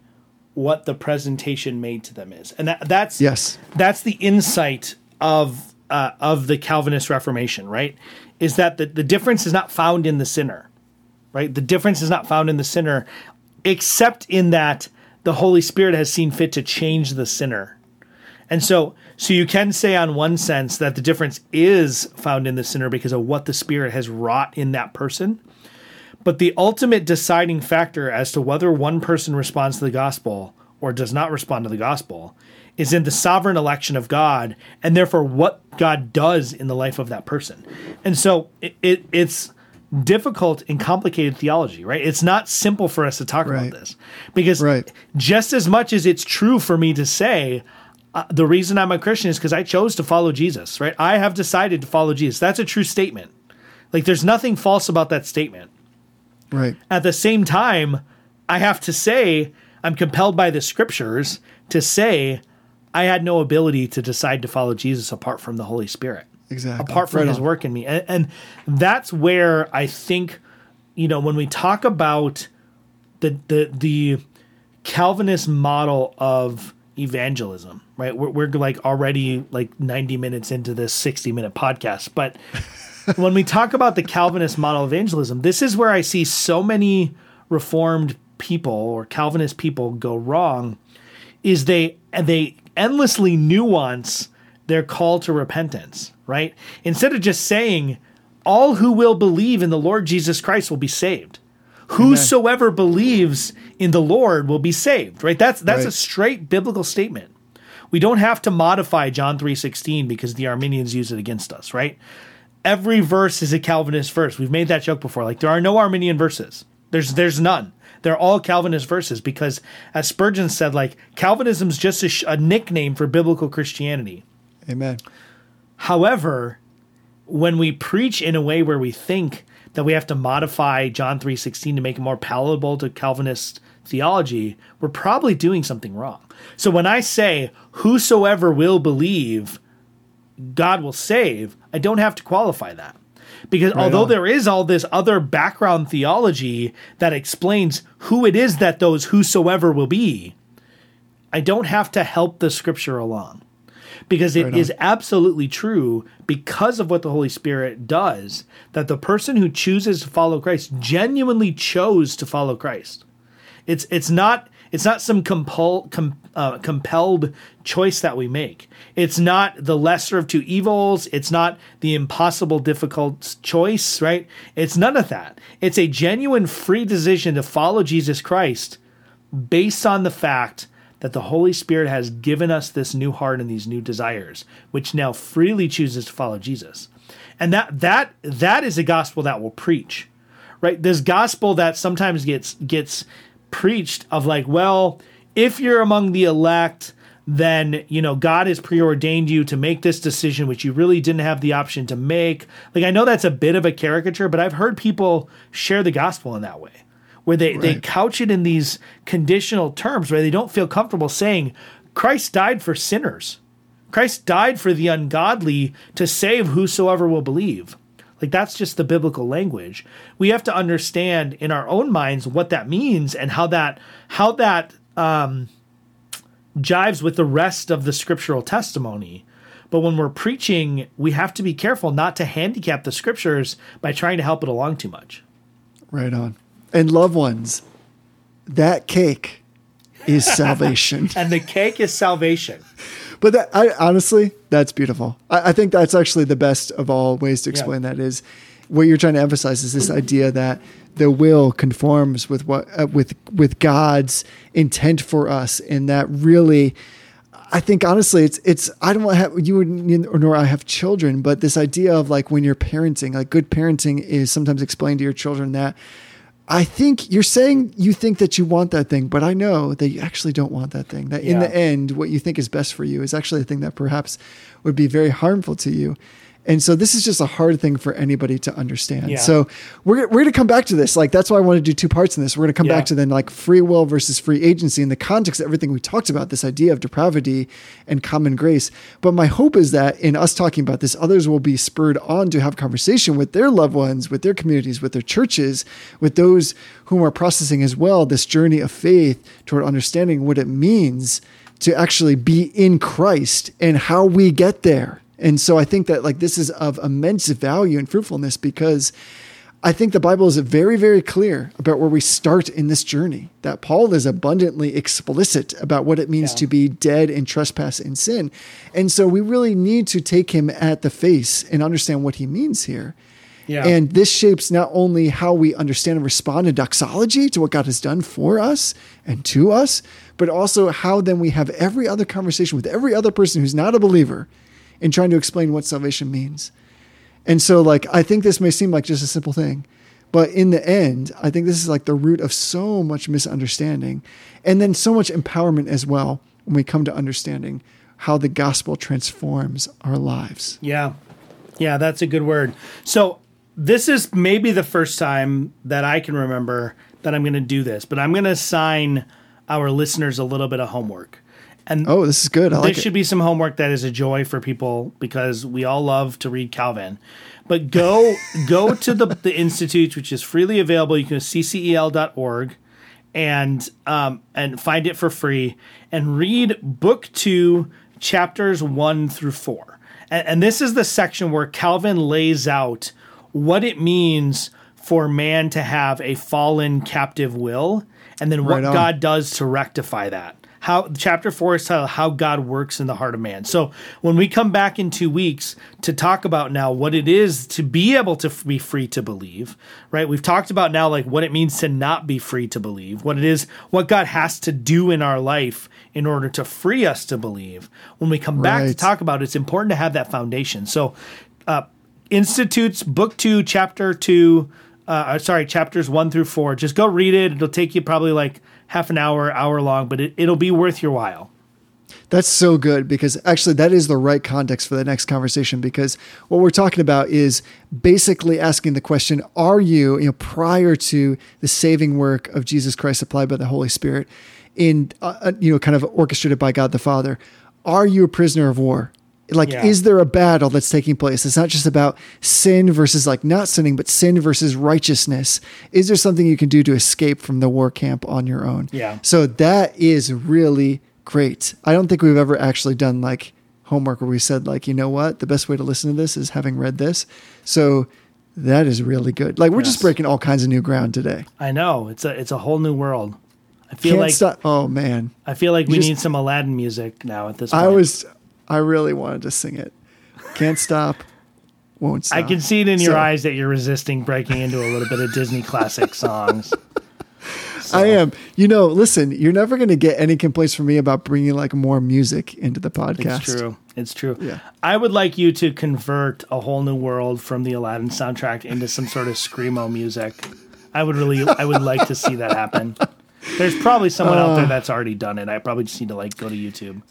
what the presentation made to them is, and that, that's Yes. that's the insight of uh, of the Calvinist Reformation, right? Is that the, the difference is not found in the sinner, right? The difference is not found in the sinner, except in that the Holy Spirit has seen fit to change the sinner. And so, so you can say on one sense that the difference is found in the sinner because of what the Spirit has wrought in that person. But the ultimate deciding factor as to whether one person responds to the gospel or does not respond to the gospel is in the sovereign election of God and therefore what God does in the life of that person. And so it, it it's difficult and complicated theology, right? It's not simple for us to talk Right. about this because Right. just as much as it's true for me to say uh, the reason I'm a Christian is because I chose to follow Jesus, right? I have decided to follow Jesus. That's a true statement. Like there's nothing false about that statement. Right. At the same time, I have to say I'm compelled by the scriptures to say I had no ability to decide to follow Jesus apart from the Holy Spirit Exactly. apart from Right his on. work in me. And, and that's where I think, you know, when we talk about the the the Calvinist model of evangelism, right? We're, we're like already like 90 minutes into this 60 minute podcast, but when we talk about the Calvinist model of evangelism, this is where I see so many reformed people or Calvinist people go wrong is they they endlessly nuance their call to repentance, right? Instead of just saying all who will believe in the Lord Jesus Christ will be saved. Whosoever believes in the Lord will be saved, right? That's that's a straight biblical statement. We don't have to modify John 3:16 because the Arminians use it against us, right? Every verse is a Calvinist verse. We've made that joke before. Like there are no Arminian verses. There's there's none. They're all Calvinist verses because, as Spurgeon said, like Calvinism's just a, sh- a nickname for biblical Christianity. Amen. However, when we preach in a way where we think that we have to modify John 3:16 to make it more palatable to Calvinist theology, we're probably doing something wrong. So when I say whosoever will believe God will save, I don't have to qualify that. Because although on. there is all this other background theology that explains who it is that those whosoever will be, I don't have to help the scripture along because it is Right on. absolutely true because of what the Holy Spirit does that the person who chooses to follow Christ genuinely chose to follow Christ. It's it's not it's not some compul, com, uh, compelled choice that we make. It's not the lesser of two evils. It's not the impossible difficult choice, right? It's none of that. It's a genuine free decision to follow Jesus Christ based on the fact that the Holy Spirit has given us this new heart and these new desires, which now freely chooses to follow Jesus. And that that that is a gospel that will preach. Right? This gospel that sometimes gets gets preached of like, well, if you're among the elect, then you know God has preordained you to make this decision which you really didn't have the option to make. Like I know that's a bit of a caricature, but I've heard people share the gospel in that way where they, they couch it in these conditional terms where they don't feel comfortable saying Christ died for sinners. Christ died for the ungodly to save whosoever will believe. Like that's just the biblical language. We have to understand in our own minds what that means and how that how that um, jives with the rest of the scriptural testimony. But when we're preaching, we have to be careful not to handicap the scriptures by trying to help it along too much. Right on. And loved ones, that cake is salvation. And the cake is salvation. But that, I honestly, that's beautiful. I, I think that's actually the best of all ways to explain that is what you're trying to emphasize is this idea that the will conforms with what uh, with with God's intent for us, and that really. I think honestly, it's it's I don't have you and- nor I have children, but this idea of like when you're parenting, like good parenting is sometimes explained to your children that I think you're saying you think that you want that thing, but I know that you actually don't want that thing. That in the end, what you think is best for you is actually the thing that perhaps would be very harmful to you. And so this is just a hard thing for anybody to understand. Yeah. So we're, we're going to come back to this. Like, that's why I want to do two parts in this. We're going to come Yeah. back to then like free will versus free agency in the context of everything we talked about, this idea of depravity and common grace. But my hope is that in us talking about this, others will be spurred on to have conversation with their loved ones, with their communities, with their churches, with those whom are processing as well this journey of faith toward understanding what it means to actually be in Christ and how we get there. And so I think that like this is of immense value and fruitfulness because I think the Bible is very, very clear about where we start in this journey. That Paul is abundantly explicit about what it means Yeah. to be dead in trespass and sin. And so we really need to take him at the face and understand what he means here. Yeah. And this shapes not only how we understand and respond in doxology to what God has done for us and to us, but also how then we have every other conversation with every other person who's not a believer in trying to explain what salvation means. And so, like, I think this may seem like just a simple thing, but in the end, I think this is like the root of so much misunderstanding and then so much empowerment as well when we come to understanding how the gospel transforms our lives. Yeah. Yeah, that's a good word. So, this is maybe the first time that I can remember that I'm going to do this, but I'm going to assign our listeners a little bit of homework. And Oh, this is good. I like this it. should be some homework that is a joy for people because we all love to read Calvin. But go go to the the institute, which is freely available. You can go to ccel.org and um, and find it for free and read book two, chapters one through four. And, and this is the section where Calvin lays out what it means for man to have a fallen captive will and then what Right. God does to rectify that. How chapter four is titled "How God Works in the Heart of Man." So when we come back in two weeks to talk about now what it is to be able to be free to believe, right? We've talked about now like what it means to not be free to believe, what it is, what God has to do in our life in order to free us to believe. When we come back to talk about it, it's important to have that foundation. So, uh, Institutes Book Two, Chapter Two. Uh, sorry, chapters one through four. Just go read it. It'll take you probably like half an hour, hour long, but it, it'll be worth your while. That's so good because actually that is the right context for the next conversation because what we're talking about is basically asking the question are you, you know prior to the saving work of Jesus Christ applied by the Holy Spirit in uh, uh, you know kind of orchestrated by God the Father are you a prisoner of war like Yeah. is there a battle that's taking place it's not just about sin versus like not sinning but sin versus righteousness is there something you can do to escape from the war camp on your own Yeah. so that is really great. I don't think we've ever actually done like homework where we said like, you know what, the best way to listen to this is having read this. So that is really good. Like we're just breaking all kinds of new ground today. I know it's a it's a whole new world. I feel Can't like stop. Oh man, I feel like we just- need some Aladdin music now at this point. I was, I really wanted to sing it. Can't stop. Won't stop. I can see it in your So, eyes that you're resisting breaking into a little bit of Disney classic songs. I am. You know, listen, you're never going to get any complaints from me about bringing like more music into the podcast. It's true. It's true. Yeah. I would like you to convert a whole new world from the Aladdin soundtrack into some sort of screamo music. I would really, I would like to see that happen. There's probably someone out Uh. there that's already done it. I probably just need to like go to YouTube.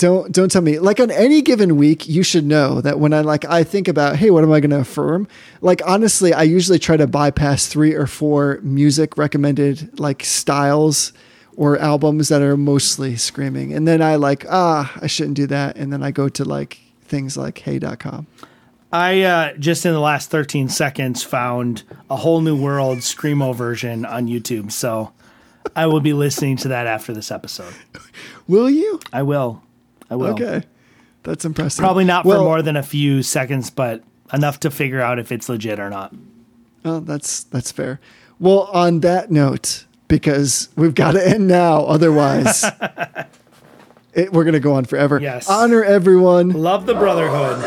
Don't don't tell me like on any given week you should know that when i like i think about hey what am i going to affirm like honestly i usually try to bypass three or four music recommended like styles or albums that are mostly screaming and then i like ah i shouldn't do that and then i go to like things like hey.com I uh, just in the last 13 seconds found a whole new world screamo version on YouTube. So I will be listening to that after this episode. will you I will. I will. okay that's impressive Probably not for Well, more than a few seconds, but enough to figure out if it's legit or not. Oh, that's that's fair. Well, on that note, because we've got to end now, otherwise it, we're going to go on forever. Yes. Honor everyone. Love the Brotherhood.